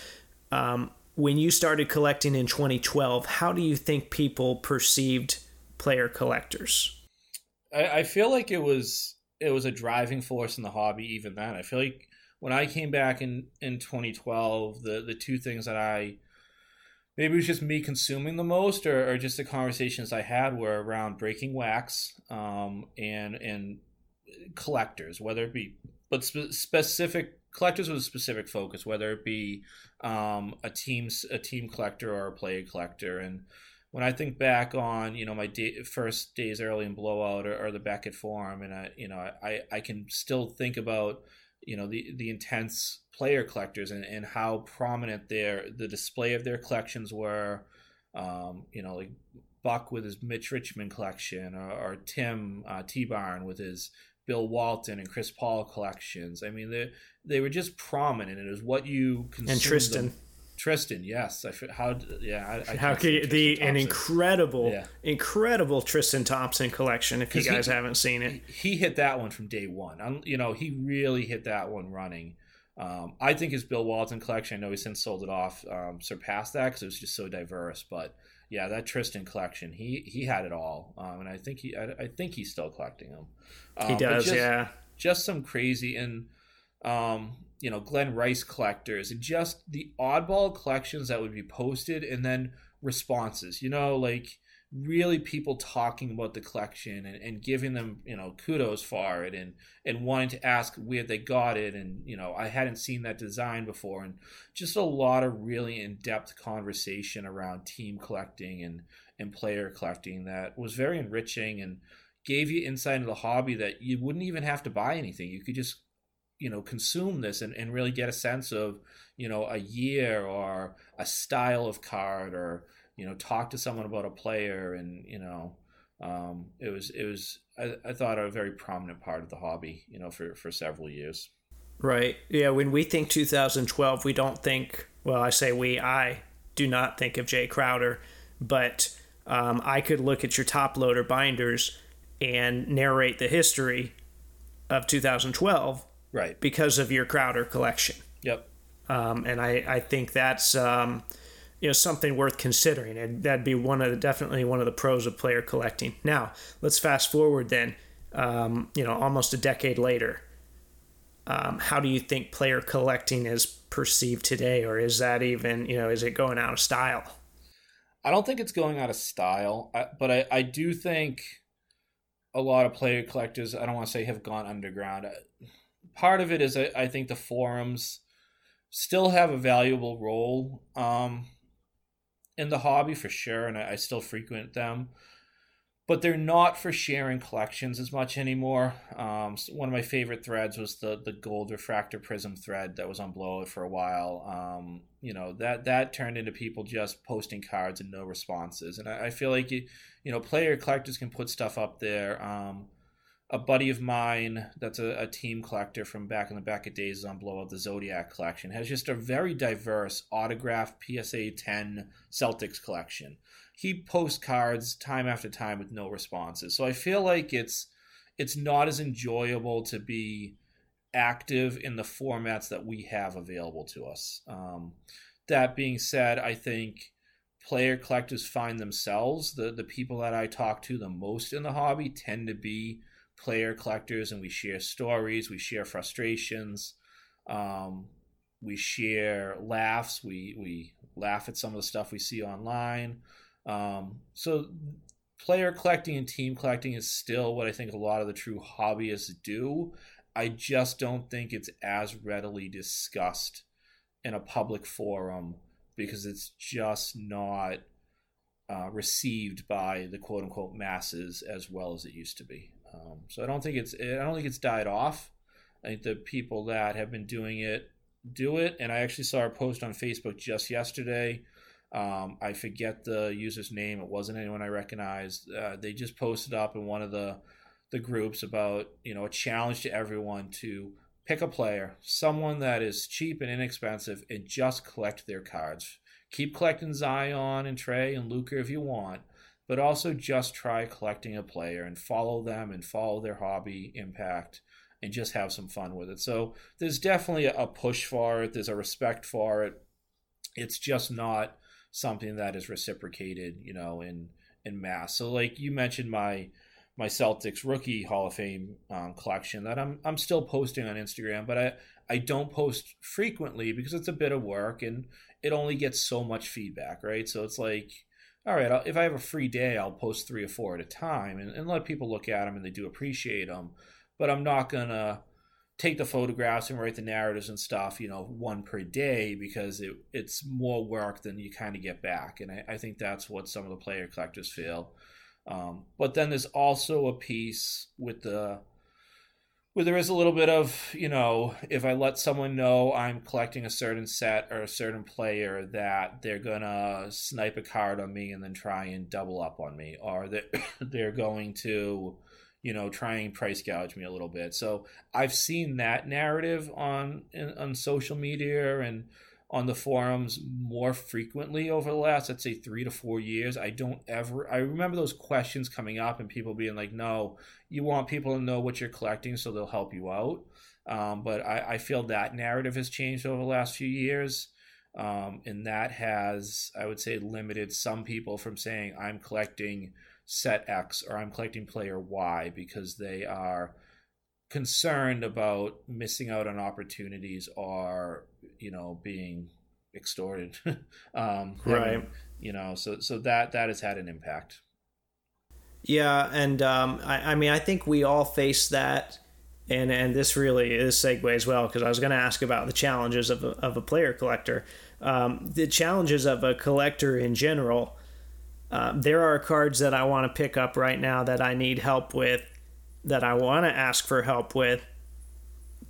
Um, when you started collecting in 2012, how do you think people perceived player collectors? I, I feel like it was it was a driving force in the hobby. Even then, I feel like when I came back in in 2012, the the two things that I maybe it was just me consuming the most or, or just the conversations i had were around breaking wax um, and and collectors whether it be but spe- specific collectors with a specific focus whether it be um, a team a team collector or a player collector. And when I think back on you know my day, first days early in blowout or, or the Beckett forum and I you know I, I can still think about you know the the intense player collectors and, and how prominent their the display of their collections were. Um, you know, like Buck with his Mitch Richmond collection, or, or Tim uh, T Barn with his Bill Walton and Chris Paul collections. I mean, they they were just prominent. It was what you and Tristan. Them. Tristan, yes. I how yeah. I, I how could you, the Thompson. an incredible, yeah. incredible Tristan Thompson collection? If you guys he, haven't seen it, he hit that one from day one. you know, he really hit that one running. Um, I think his Bill Walton collection. I know he's since sold it off, um, surpassed that because it was just so diverse. But yeah, that Tristan collection, he he had it all, um, and I think he I, I, think he's still collecting them. he um, does, just, yeah. Just some crazy and um, you know, Glen Rice collectors, and just the oddball collections that would be posted, and then responses. You know, like really people talking about the collection and, and giving them you know kudos for it and and wanting to ask where they got it. And you know i hadn't seen that design before. And just a lot of really in-depth conversation around team collecting and and player collecting that was very enriching and gave you insight into the hobby that you wouldn't even have to buy anything. You could just you know consume this and, and really get a sense of you know a year or a style of card or you know talk to someone about a player and you know um, it was it was I, I thought a very prominent part of the hobby you know for for several years right yeah when we think 2012 we don't think well i say we i do not think of jae crowder but um, i could look at your top loader binders and narrate the history of 2012 right? Because of your Crowder collection. Yep. Um, and I, I think that's um, you know something worth considering, and that'd be one of the, definitely one of the pros of player collecting. Now let's fast forward then, um, you know, almost a decade later. Um, how do you think player collecting is perceived today, or is that even you know is it going out of style? I don't think it's going out of style, but I, I do think a lot of player collectors, I don't want to say have gone underground part of it is I, I think the forums still have a valuable role um, in the hobby for sure, and I, I, still frequent them. But they're not for sharing collections as much anymore. Um, so one of my favorite threads was the the gold refractor prism thread that was on Blowout for a while. Um, you know that that turned into people just posting cards and no responses, and I, I feel like you, you know player collectors can put stuff up there. Um, a buddy of mine that's a, a, team collector from back in the back of days on Blowout, the Zodiac collection, has just a very diverse autographed PSA 10 Celtics collection. He posts cards time after time with no responses. So I feel like it's it's not as enjoyable to be active in the formats that we have available to us. Um, that being said, I think player collectors find themselves the the people that I talk to the most in the hobby tend to be player collectors and we share stories, we share frustrations, um, we share laughs, we we laugh at some of the stuff we see online. Um, so player collecting and team collecting is still what I think a lot of the true hobbyists do. I just don't think it's as readily discussed in a public forum because it's just not uh, received by the quote unquote masses as well as it used to be. Um, so I don't think it's I don't think it's died off. I think the people that have been doing it do it, and I actually saw a post on Facebook just yesterday. Um, I forget the user's name. It wasn't anyone I recognized. Uh, they just posted up in one of the the groups about you know a challenge to everyone to pick a player, someone that is cheap and inexpensive, and just collect their cards. Keep collecting Zion and Trey and Luka if you want, but also just try collecting a player and follow them and follow their hobby impact and just have some fun with it. So there's definitely a push for it, there's a respect for it. It's just not something that is reciprocated, you know, in in mass. So like you mentioned my my Celtics rookie Hall of Fame um, collection that I'm I'm still posting on Instagram, but I I don't post frequently because it's a bit of work and it only gets so much feedback, right? So it's like all right, I'll, if I have a free day, I'll post three or four at a time and, and let people look at them and they do appreciate them. But I'm not going to take the photographs and write the narratives and stuff, you know, one per day because it, it's more work than you kind of get back. And I, I, think that's what some of the player collectors feel. Um, but then there's also a piece with the where there is a little bit of you know if i let someone know i'm collecting a certain set or a certain player that they're gonna snipe a card on me and then try and double up on me or that *coughs* they're going to you know try and price gouge me a little bit so i've seen that narrative on on social media and on the forums more frequently over the last, let's say, three to four years. I don't ever, I remember those questions coming up and people being like, no, you want people to know what you're collecting so they'll help you out. Um, but I, I, feel that narrative has changed over the last few years. Um, and that has, I would say, limited some people from saying, I'm collecting set X or I'm collecting player Y because they are concerned about missing out on opportunities or you know being extorted *laughs* um right you know so so that that has had an impact yeah and um i, I mean i think we all face that and and this really is segue as well because i was going to ask about the challenges of a, of a player collector um, the challenges of a collector in general uh, there are cards that i want to pick up right now that i need help with that I want to ask for help with,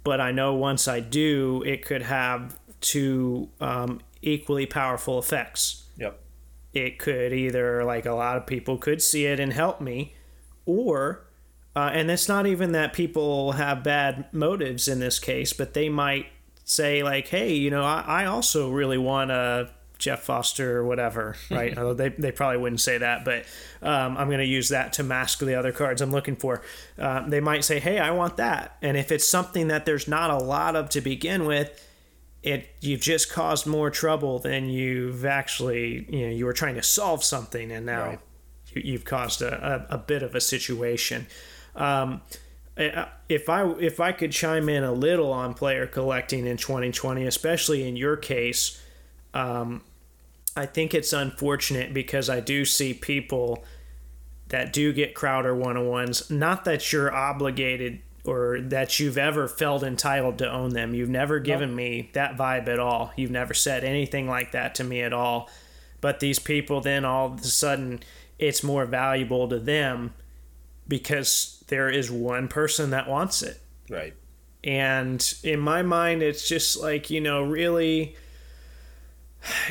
but I know once I do, it could have two um, equally powerful effects. It could either, like a lot of people could see it and help me, or, uh, and it's not even that people have bad motives in this case, but they might say, like, hey, you know, I, I also really want to Jeff Foster or whatever, *laughs* right? Although they, they probably wouldn't say that, but um, I'm going to use that to mask the other cards I'm looking for. Uh, they might say, hey, I want that. And if it's something that there's not a lot of to begin with, it you've just caused more trouble than you've actually, you know, you were trying to solve something and now right. you, have caused a, a, a, bit of a situation. Um, if I if I could chime in a little on player collecting in 2020, especially in your case, um, I think it's unfortunate because I do see people that do get Crowder 101s. Not that you're obligated or that you've ever felt entitled to own them. You've never given nope. me that vibe at all. You've never said anything like that to me at all. But these people, then all of a sudden, it's more valuable to them because there is one person that wants it. Right. And in my mind, it's just like, you know, really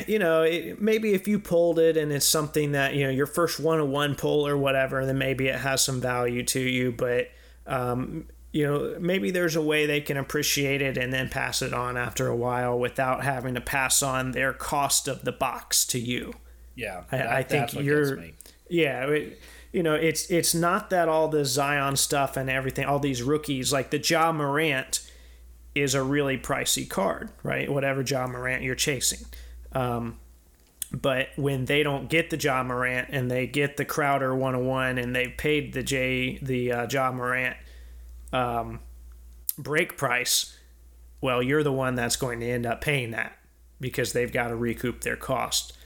you know, it, maybe if you pulled it and it's something that, you know, your first one on one pull or whatever, then maybe it has some value to you. But, um, you know, maybe there's a way they can appreciate it and then pass it on after a while without having to pass on their cost of the box to you. Yeah. That, I, I think you're, yeah. It, you know, it's it's not that all the Zion stuff and everything, all these rookies like the Ja Morant is a really pricey card, right? Whatever Ja Morant you're chasing. Um, but when they don't get the Ja Morant and they get the Crowder 101 and they paid the J the uh, Ja Morant um, break price, well, you're the one that's going to end up paying that because they've got to recoup their cost.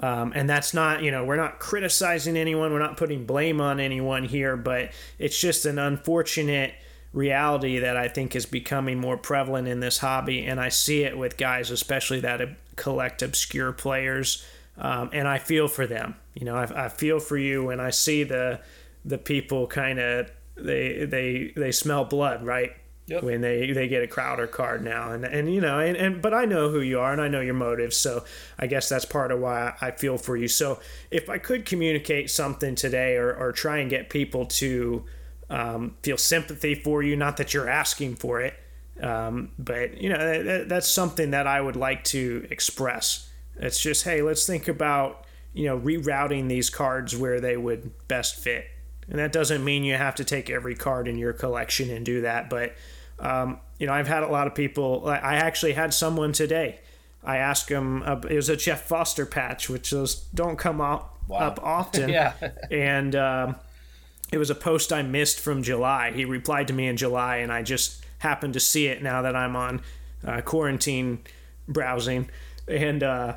Um, and that's not, you know, we're not criticizing anyone, we're not putting blame on anyone here, but it's just an unfortunate reality that I think is becoming more prevalent in this hobby. And I see it with guys, especially that collect obscure players. Um, and I feel for them. You know, I, I feel for you when I see the the people kind of they they they smell blood, right? Yep. When they, they get a Crowder card now, and and you know, and, and but I know who you are, and I know your motives, so I guess that's part of why I feel for you. So if I could communicate something today, or or try and get people to um, feel sympathy for you. Not that you're asking for it, um, but you know that, that's something that I would like to express. It's just hey, let's think about you know rerouting these cards where they would best fit, and that doesn't mean you have to take every card in your collection and do that. But um, you know, I've had a lot of people. I actually had someone today. I asked him. Uh, it was a Jeff Foster patch, which those don't come up wow. up often. *laughs* yeah, and um, it was a post I missed from July. He replied to me in July, and I just happened to see it now that I'm on uh, quarantine browsing. And uh,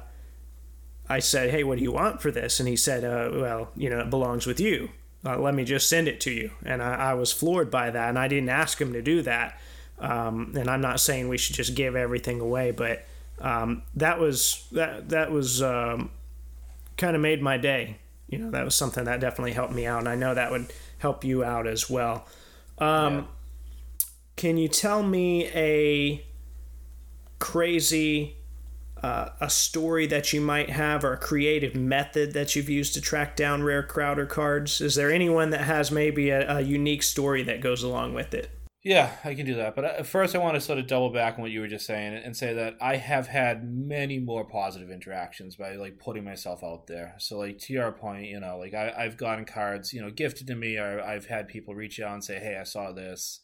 I said, Hey, what do you want for this? And he said, uh, Well, you know, it belongs with you. Uh, let me just send it to you. And I, I, was floored by that, and I didn't ask him to do that. Um, and I'm not saying we should just give everything away, but um, that was that that was um, kind of made my day. You know, that was something that definitely helped me out, and I know that would help you out as well. Um, can you tell me a crazy uh, a story that you might have or a creative method that you've used to track down rare Crowder cards? Is there anyone that has maybe a, a unique story that goes along with it? Yeah, I can do that. But uh, first, I want to sort of double back on what you were just saying and say that I have had many more positive interactions by like putting myself out there. So, like to your point, you know, like I, I've gotten cards, you know, gifted to me, or I've had people reach out and say, "Hey, I saw this."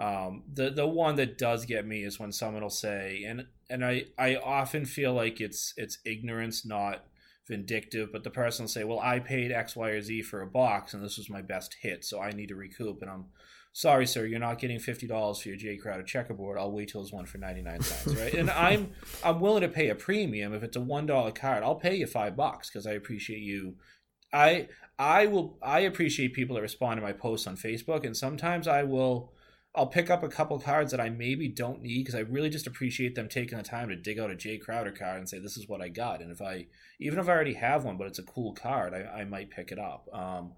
Um, the the one that does get me is when someone will say, and and I I often feel like it's it's ignorance, not vindictive, but the person will say, "Well, I paid X, Y, or Z for a box, and this was my best hit, so I need to recoup." And I'm sorry, sir, you're not getting fifty dollars for your Jae Crowder checkerboard. I'll wait till it's one for ninety nine cents, right? and I'm I'm willing to pay a premium if it's a one dollar card. I'll pay you five bucks because I appreciate you. I I will I appreciate people that respond to my posts on Facebook, and sometimes I will I'll pick up a couple cards that I maybe don't need because I really just appreciate them taking the time to dig out a Jae Crowder card and say this is what I got. And if I even if I already have one, but it's a cool card, I, I might pick it up. Um,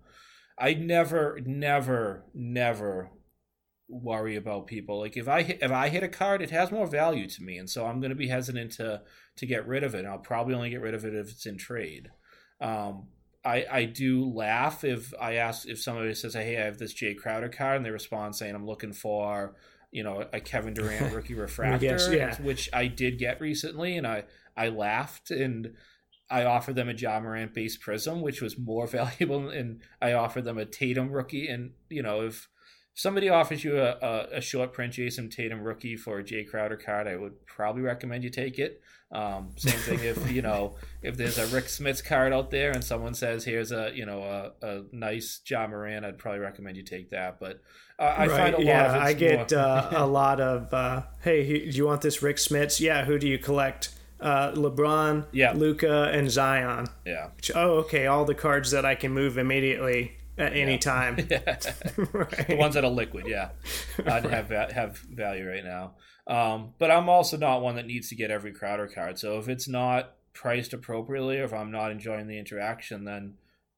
I never, never, never worry about people. Like if I hit, if I hit a card, it has more value to me, and so I'm going to be hesitant to to get rid of it. And I'll probably only get rid of it if it's in trade. Um, I, I do laugh if I ask if somebody says, "Hey, I have this Jae Crowder card," and they respond saying, "I'm looking for." You know, a Kevin Durant *laughs* rookie refractor, guess, yeah. which I did get recently, and I I laughed and I offered them a Ja Morant base prism, which was more *laughs* valuable, and I offered them a Tatum rookie. And you know, if somebody offers you a, a, a, short print Jayson Tatum rookie for a Jae Crowder card, I would probably recommend you take it. Um, same thing if you know if there's a Rick Smits card out there and someone says here's a you know a, a nice Ja Morant, I'd probably recommend you take that. But uh, I right, find a lot yeah, of I get more... uh, a lot of uh, hey, do you want this Rick Smits? Yeah, who do you collect? Uh, LeBron, yeah. Luka, and Zion. Yeah. Oh, okay. All the cards that I can move immediately at any time. *laughs* right. The ones that are liquid, yeah, *laughs* I'd have have value right now. Um, but I'm also not one that needs to get every Crowder card. So if it's not priced appropriately, or if I'm not enjoying the interaction, then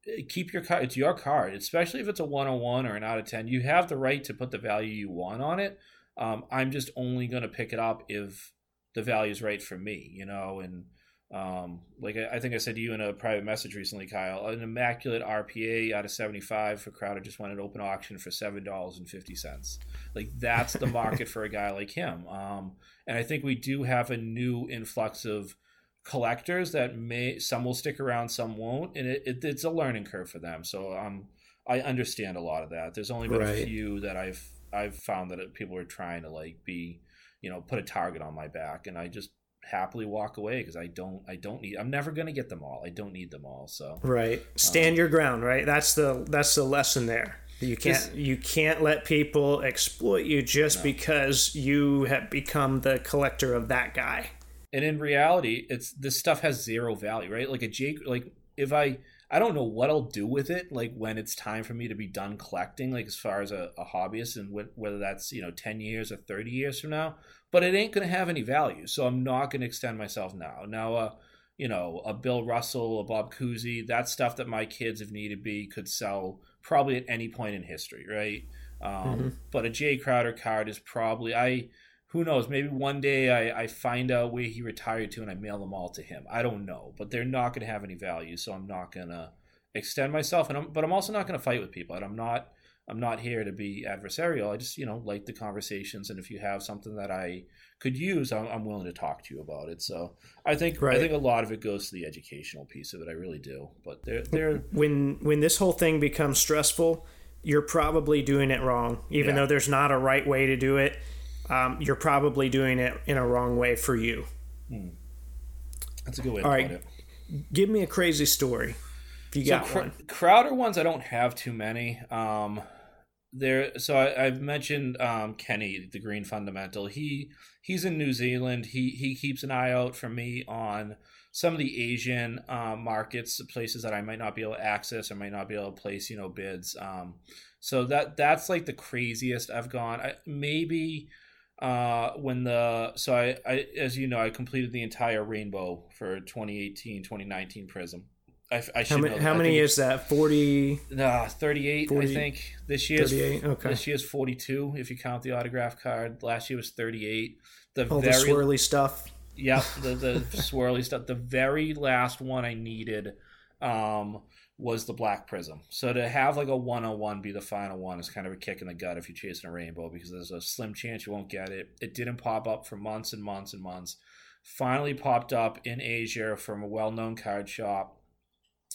eh, keep your card. It's your card, especially if it's a 101 or an out of 10. You have the right to put the value you want on it. Um, I'm just only going to pick it up if the value is right for me, you know, and um, like I, I, think I said to you in a private message recently, Kyle, an immaculate RPA out of 75 for Crowder just went at open auction for $7.50. Like that's the market for a guy like him. Um, and I think we do have a new influx of collectors that may, some will stick around, some won't. And it, it, it's a learning curve for them. So um, I understand a lot of that. There's only been right. a few that I've, I've found that people are trying to like be, you know, put a target on my back. And I just, happily walk away because I don't I don't need I'm never going to get them all. I don't need them all. So Right. Stand um, your ground, right? That's the that's the lesson there. You can't you can't let people exploit you just no. because you have become the collector of that guy. And in reality, it's this stuff has zero value, right? Like a Jake like if I I don't know what I'll do with it, like when it's time for me to be done collecting, like as far as a, a hobbyist, and wh- whether that's you know ten years or thirty years from now. But it ain't going to have any value, so I'm not going to extend myself now. Now, uh, you know, a Bill Russell, a Bob Cousy, that stuff that my kids, if needed be, could sell probably at any point in history, right? Um, mm-hmm. But a Jae Crowder card is probably I who knows? Maybe one day I, I find out where he retired to and I mail them all to him. I don't know, but they're not going to have any value, so I'm not going to extend myself. And I'm, but I'm also not going to fight with people. And I'm not I'm not here to be adversarial. I just you know like the conversations, and if you have something that I could use, I'm, I'm willing to talk to you about it. So I think right. I think a lot of it goes to the educational piece of it. I really do. But they're they're when when this whole thing becomes stressful, you're probably doing it wrong, even yeah. though there's not a right way to do it um, you're probably doing it in a wrong way for you. Hmm. That's a good way to All put it. Give me a crazy story. If you so got cr- one. Crowder ones, I don't have too many. Um, there, so I, have mentioned um, Kenny, the Green Fundamental. He he's in New Zealand. He he keeps an eye out for me on some of the Asian um, markets, places that I might not be able to access or might not be able to place, you know, bids. Um, so that that's like the craziest I've gone. I, maybe uh, when the so I, I as you know I completed the entire rainbow for 2018 2019 Prism. I, I how, many, how many is that? 40? Uh, 38, 40, I think. This year's 38? Okay. This year's 42, if you count the autograph card. Last year was 38. The All very, the swirly stuff. Yep, *laughs* the, the swirly stuff. The very last one I needed um, was the Black Prism. So to have like a 101 be the final one is kind of a kick in the gut if you're chasing a rainbow because there's a slim chance you won't get it. It didn't pop up for months and months and months. Finally popped up in Asia from a well known card shop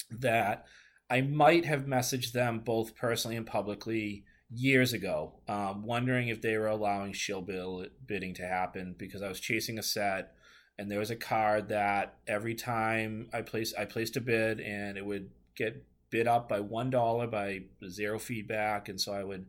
that I might have messaged them both personally and publicly years ago, um, wondering if they were allowing bill bidding to happen because I was chasing a set and there was a card that every time I placed I placed a bid and it would get bid up by one dollar by zero feedback, and so I would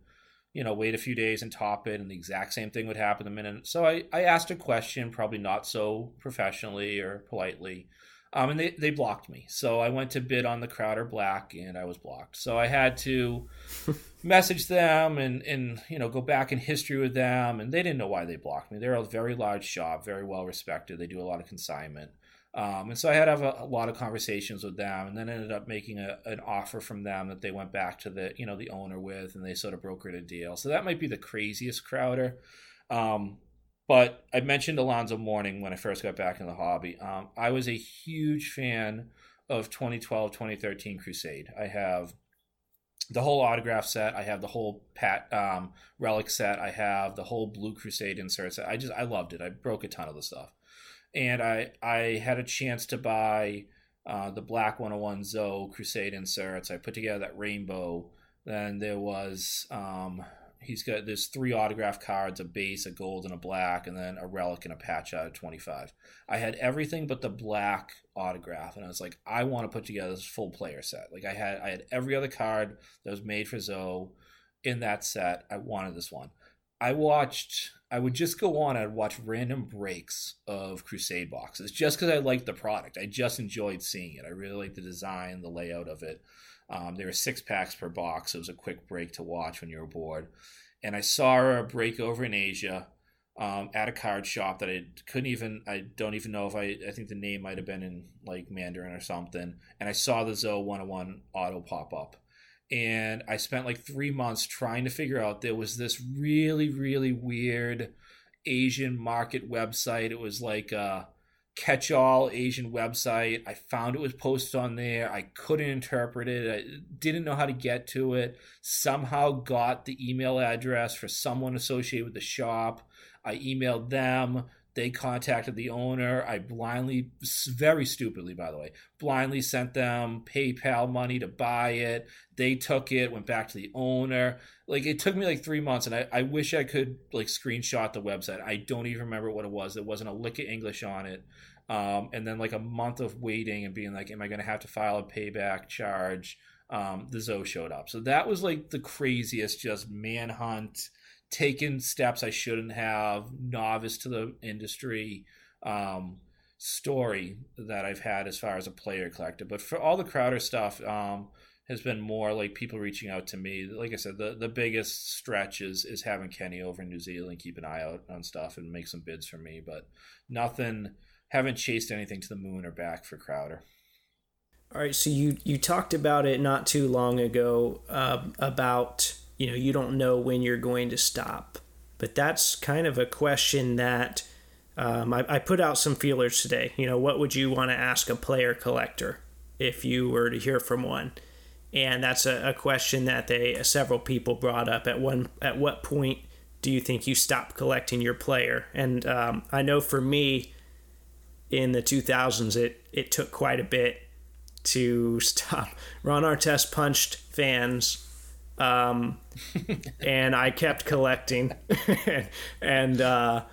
you know wait a few days and top it and the exact same thing would happen the minute. So i, I asked a question probably not so professionally or politely um, and they, they blocked me. So I went to bid on the Crowder Black and I was blocked. So I had to *laughs* message them and, and, you know, go back in history with them. And they didn't know why they blocked me. They're a very large shop, very well respected. They do a lot of consignment. Um, and so I had to have a, a, lot of conversations with them and then ended up making a, an offer from them that they went back to the, you know, the owner with and they sort of brokered a deal. So that might be the craziest Crowder. Um, but I mentioned Alonzo Mourning when I first got back in the hobby. Um, I was a huge fan of 2012 2013 Crusade. I have the whole autograph set. I have the whole Pat um, relic set. I have the whole Blue Crusade insert set. I just I loved it. I broke a ton of the stuff, and I I had a chance to buy uh, the Black 101 Zoe Crusade inserts. I put together that rainbow. Then there was um, he's got there's three autograph cards, a base, a gold, and a black, and then a relic and a patch out of 25. I had everything but the black autograph, and I was like, I want to put together this full player set. Like I had I had every other card that was made for Zoe in that set. I wanted this one. I watched. I would just go on. I'd watch random breaks of Crusade boxes just because I liked the product. I just enjoyed seeing it. I really liked the design, the layout of it. Um, there were six packs per box. It was a quick break to watch when you were bored. And I saw a break over in Asia um, at a card shop that I couldn't even, I don't even know if I, I think the name might have been in like Mandarin or something. And I saw the Zoe 101 auto pop up. And I spent like three months trying to figure out there was this really, really weird Asian market website. It was like, uh, catch all Asian website. I found it was posted on there. I couldn't interpret it. I didn't know how to get to it. Somehow got the email address for someone associated with the shop. I emailed them. They contacted the owner. I blindly, very stupidly, by the way, blindly sent them PayPal money to buy it. They took it, went back to the owner. Like it took me like three months, and I, I wish I could like screenshot the website. I don't even remember what it was. There wasn't a lick of English on it. Um, and then like a month of waiting and being like, am I going to have to file a payback charge? Um, the Zoe showed up. So that was like the craziest, just manhunt taken steps I shouldn't have, novice to the industry um, story that I've had as far as a player collector. But for all the Crowder stuff, um, has been more like people reaching out to me. Like I said, the, the biggest stretch is is having Kenny over in New Zealand keep an eye out on stuff and make some bids for me. But nothing, haven't chased anything to the moon or back for Crowder. All right, so you you talked about it not too long ago uh, about you know, you don't know when you're going to stop. But that's kind of a question that um, I, I put out some feelers today. You know, what would you want to ask a player collector if you were to hear from one? And that's a, a question that they several people brought up. At one, at what point do you think you stop collecting your player? And um, I know for me, in the 2000s, it it took quite a bit to *laughs* stop. Ron Artest punched fans um, and I kept collecting. *laughs* and uh,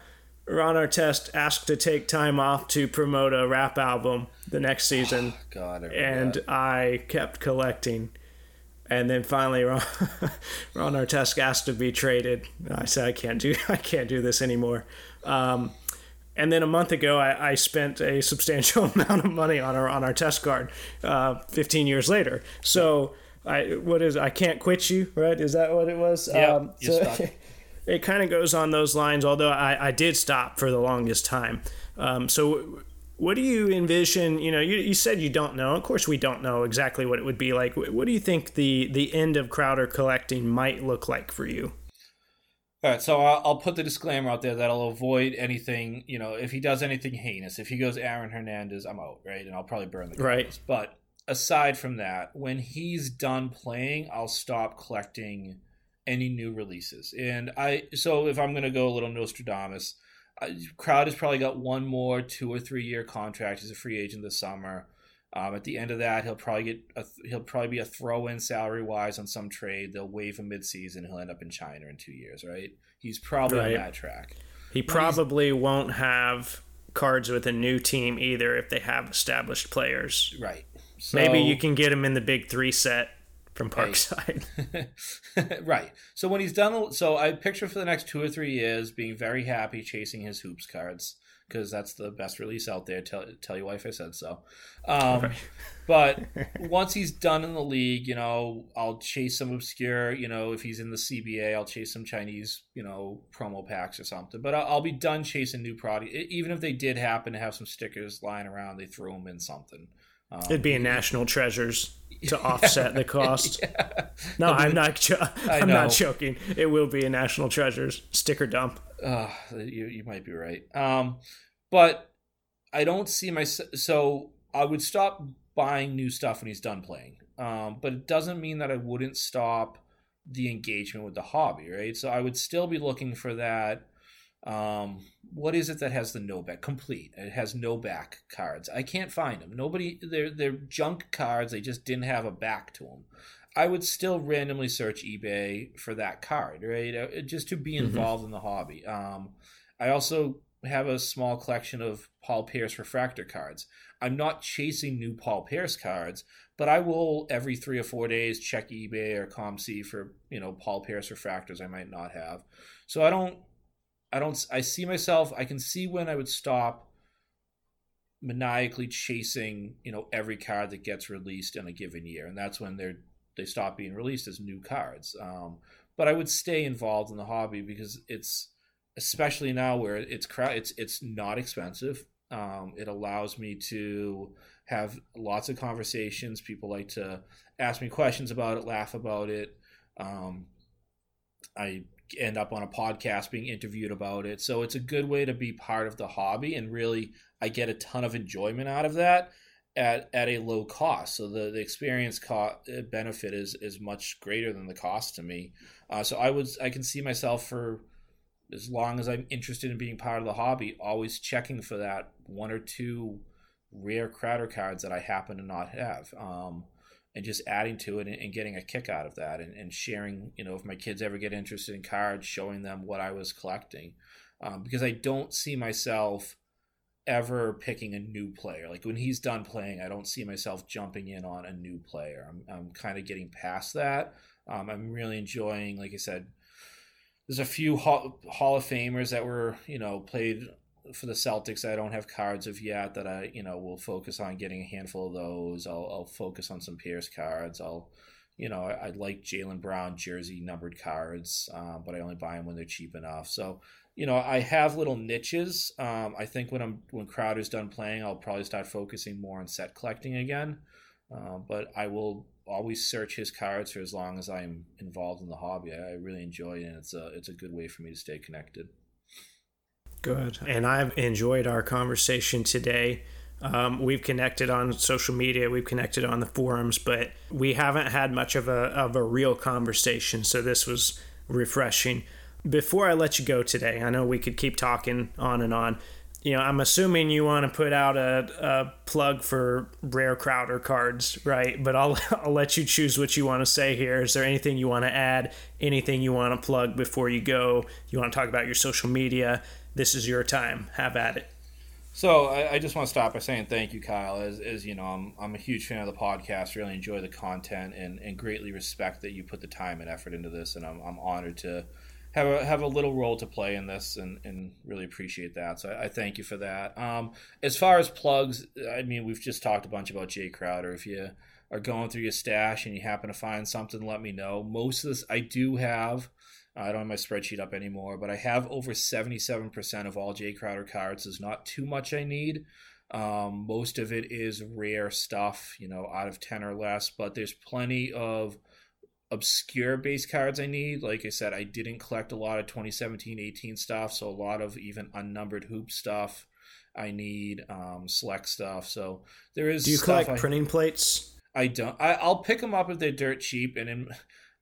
Ron Artest asked to take time off to promote a rap album the next season. Oh, *sighs* God, I and I kept collecting. And then finally, Ron, *laughs* Ron Artest asked to be traded. I said, I can't do, *laughs* I can't do this anymore. Um, and then a month ago, I, I, spent a substantial amount of money on our on Artest card. Uh, Fifteen years later, so I what is I can't quit you, right? Is that what it was? Yeah. Um, so *laughs* it kind of goes on those lines. Although I, I did stop for the longest time. Um, so what do you envision? You know, you, you said you don't know. Of course, we don't know exactly what it would be like. What do you think the the end of Crowder collecting might look like for you? All right, so I'll, I'll put the disclaimer out there that I'll avoid anything. You know, if he does anything heinous, if he goes Aaron Hernandez, I'm out, right? And I'll probably burn the right. But aside from that, when he's done playing, I'll stop collecting any new releases. And I, so if I'm going to go a little Nostradamus, Crowd has probably got one more two or three year contract as a free agent this summer. Um, at the end of that, he'll probably get a, he'll probably be a throw in salary wise on some trade. They'll waive him midseason. He'll end up in China in two years, right? He's probably right. on that track. He probably won't have cards with a new team either if they have established players. Right. So, Maybe you can get him in the big three set from Parkside. Right. *laughs* *laughs* right. So when he's done, so I picture for the next two or three years being very happy chasing his hoops cards because that's the best release out there. Tell tell your wife I said so. Um, right. but *laughs* once he's done in the league, you know, I'll chase some obscure. You know, if he's in the CBA, I'll chase some Chinese, you know, promo packs or something. But I'll, I'll be done chasing new product. Even if they did happen to have some stickers lying around, they threw them in something. Um, It'd be a national treasures *laughs* to offset the cost. *laughs* yeah. No, I'm not. Jo- *laughs* I'm not joking. It will be a national treasures sticker dump. Uh, you you might be right. Um, but I don't see my so I would stop buying new stuff when he's done playing. Um, but it doesn't mean that I wouldn't stop the engagement with the hobby, right? So I would still be looking for that um, what is it that has the no back complete? It has no back cards. I can't find them. Nobody, they're they're junk cards. They just didn't have a back to them. I would still randomly search eBay for that card, right? Uh, just to be mm-hmm. involved mm-hmm. in the hobby. Um, I also have a small collection of Paul Pierce refractor cards. I'm not chasing new Paul Pierce cards, but I will every three or four days check eBay or COMC for you know Paul Pierce refractors I might not have. So I don't I don't. I see myself. I can see when I would stop maniacally chasing, you know, every card that gets released in a given year, and that's when they're they stop being released as new cards. Um, but I would stay involved in the hobby because it's especially now where it's crowd. it's it's not expensive. Um, it allows me to have lots of conversations. People like to ask me questions about it, laugh about it. Um, I end up on a podcast being interviewed about it. So it's a good way to be part of the hobby and really I get a ton of enjoyment out of that at, at a low cost. So the, the experience co- uh, benefit is is much greater than the cost to me. Uh, so I would, I can see myself for as long as I'm interested in being part of the hobby, always checking for that one or two rare Crowder cards that I happen to not have. Um, and just adding to it and, and getting a kick out of that and, and, sharing, you know, if my kids ever get interested in cards, showing them what I was collecting. Um, because I don't see myself ever picking a new player. Like when he's done playing, I don't see myself jumping in on a new player. I'm, I'm kind of getting past that. Um, I'm really enjoying, like I said, there's a few Hall, Hall of Famers that were, you know, played for the Celtics, I don't have cards of yet that I, you know, will focus on getting a handful of those. I'll, I'll focus on some Pierce cards. I'll, you know, I, I like Jaylen Brown jersey numbered cards, uh, but I only buy them when they're cheap enough. So, you know, I have little niches. Um, I think when I'm when Crowder's done playing, I'll probably start focusing more on set collecting again. Uh, but I will always search his cards for as long as I'm involved in the hobby. I really enjoy it, and it's a it's a good way for me to stay connected. Good. And I've enjoyed our conversation today. Um, we've connected on social media, we've connected on the forums, but we haven't had much of a, of a real conversation. So this was refreshing. Before I let you go today, I know we could keep talking on and on. You know, I'm assuming you want to put out a, a plug for rare Crowder cards, right? But I'll, *laughs* I'll let you choose what you want to say here. Is there anything you want to add? Anything you want to plug before you go? You want to talk about your social media? This is your time. Have at it. So I, I, just want to stop by saying thank you, Kyle. As, as you know, I'm, I'm a huge fan of the podcast. Really enjoy the content and, and greatly respect that you put the time and effort into this. And I'm, I'm honored to have a have a little role to play in this and, and really appreciate that. So I, I thank you for that. Um, as far as plugs, I mean, we've just talked a bunch about Jae Crowder. If you are going through your stash and you happen to find something, let me know. Most of this I do have I don't have my spreadsheet up anymore, but I have over 77% of all Jae Crowder cards. There's not too much I need. Um, most of it is rare stuff, you know, out of 10 or less, but there's plenty of obscure base cards I need. Like I said, I didn't collect a lot of 2017 18 stuff, so a lot of even unnumbered hoop stuff. I need um, select stuff. So there is. Do you collect I, printing plates? I don't. I, will pick them up if they're dirt cheap. And in,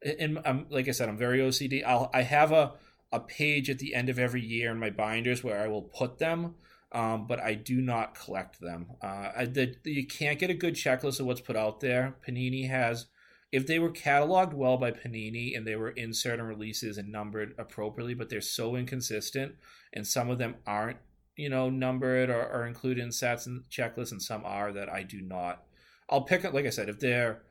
in, I'm like I said, I'm very OCD. I'll I have a a page at the end of every year in my binders where I will put them. Um, but I do not collect them. Uh, I, the, you can't get a good checklist of what's put out there. Panini has if they were cataloged well by Panini and they were in certain releases and numbered appropriately, but they're so inconsistent and some of them aren't, you know, numbered or, or included in sets and checklists and some are that I do not. I'll pick up, like I said, if they're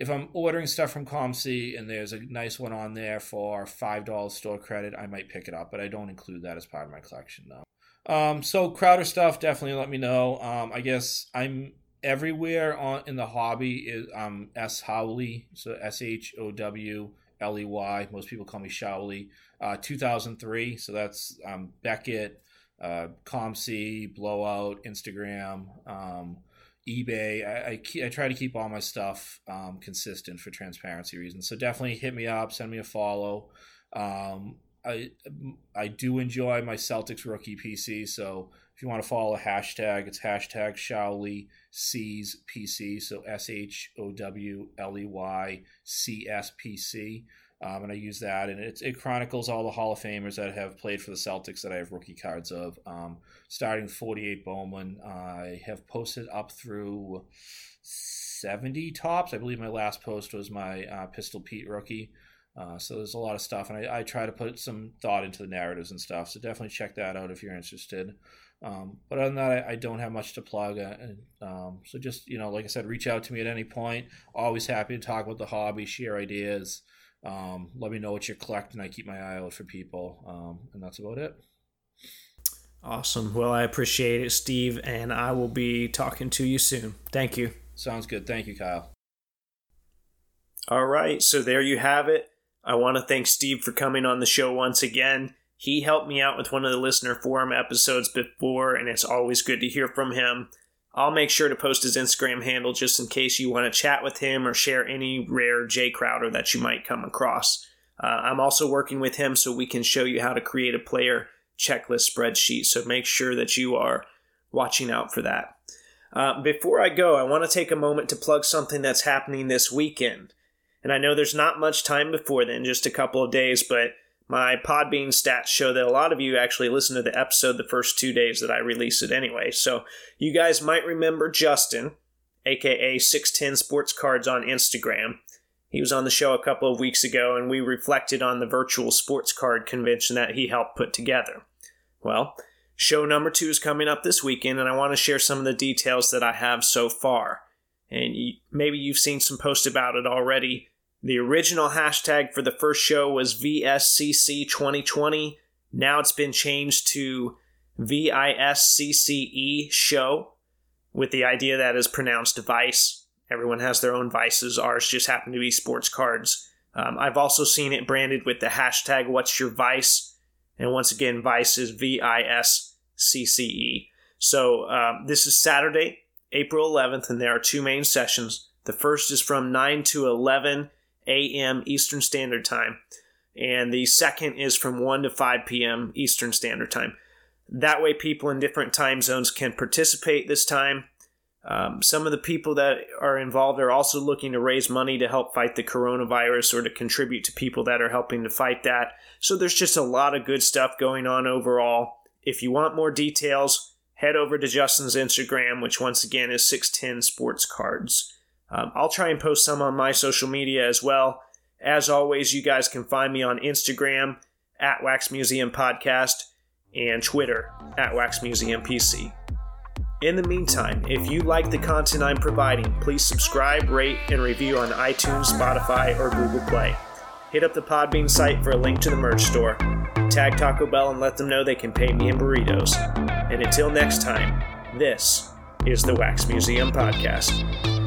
if I'm ordering stuff from COMC and there's a nice one on there for five dollars store credit, I might pick it up, but I don't include that as part of my collection though. Um, so Crowder stuff, definitely let me know. Um, I guess I'm everywhere on in the hobby is um S Howley, so S H O W L E Y. Most people call me Showley. Uh, 2003, so that's um, Beckett, uh, ComC, Blowout, Instagram, um, eBay. I, I, I, try to keep all my stuff um, consistent for transparency reasons. So definitely hit me up, send me a follow. Um, I I do enjoy my Celtics rookie PC, so if you want to follow a hashtag, it's hashtag Showley C's PC. So S H O W L E Y C S P C. Um, and I use that, and it, it chronicles all the Hall of Famers that have played for the Celtics that I have rookie cards of. Um, starting 48 Bowman, I have posted up through 70 Topps. I believe my last post was my uh, Pistol Pete rookie. Uh, so there's a lot of stuff, and I, I, try to put some thought into the narratives and stuff. So definitely check that out if you're interested. Um, but other than that, I, I, don't have much to plug. Uh, um, so just you know, like I said, reach out to me at any point. Always happy to talk about the hobby, share ideas. Um, let me know what you're collecting. I keep my eye out for people, um, and that's about it. Awesome. Well, I appreciate it, Steve, and I will be talking to you soon. Thank you. Sounds good. Thank you, Kyle. All right. So there you have it. I want to thank Steve for coming on the show once again. He helped me out with one of the listener forum episodes before, and it's always good to hear from him. I'll make sure to post his Instagram handle just in case you want to chat with him or share any rare Jae Crowder that you might come across. Uh, I'm also working with him so we can show you how to create a player checklist spreadsheet, so make sure that you are watching out for that. Uh, before I go, I want to take a moment to plug something that's happening this weekend. And I know there's not much time before then, just a couple of days, but my Podbean stats show that a lot of you actually listen to the episode the first two days that I release it anyway. So you guys might remember Justin, aka 610 Sports Cards on Instagram. He was on the show a couple of weeks ago and we reflected on the virtual sports card convention that he helped put together. Well, show number two is coming up this weekend and I want to share some of the details that I have so far. And maybe you've seen some posts about it already the original hashtag for the first show was VSCC 2020. Now it's been changed to VISCCE show with the idea that is pronounced vice. Everyone has their own vices. Ours just happen to be sports cards. Um, I've also seen it branded with the hashtag what's your vice. And once again, vice is V I S C C E. So um, this is Saturday, April 11th, and there are two main sessions. The first is from 9 to 11 a.m. Eastern Standard Time, and the second is from 1 to 5 p.m. Eastern Standard Time. That way, people in different time zones can participate this time. Um, some of the people that are involved are also looking to raise money to help fight the coronavirus or to contribute to people that are helping to fight that. So there's just a lot of good stuff going on overall. If you want more details, head over to Justin's Instagram, which once again is 610 Sports Cards. Um, I'll try and post some on my social media as well. As always, you guys can find me on Instagram at Wax Museum Podcast and Twitter at Wax Museum PC. In the meantime, if you like the content I'm providing, please subscribe, rate, and review on iTunes, Spotify, or Google Play. Hit up the Podbean site for a link to the merch store. Tag Taco Bell and let them know they can pay me in burritos. And until next time, this is the Wax Museum Podcast.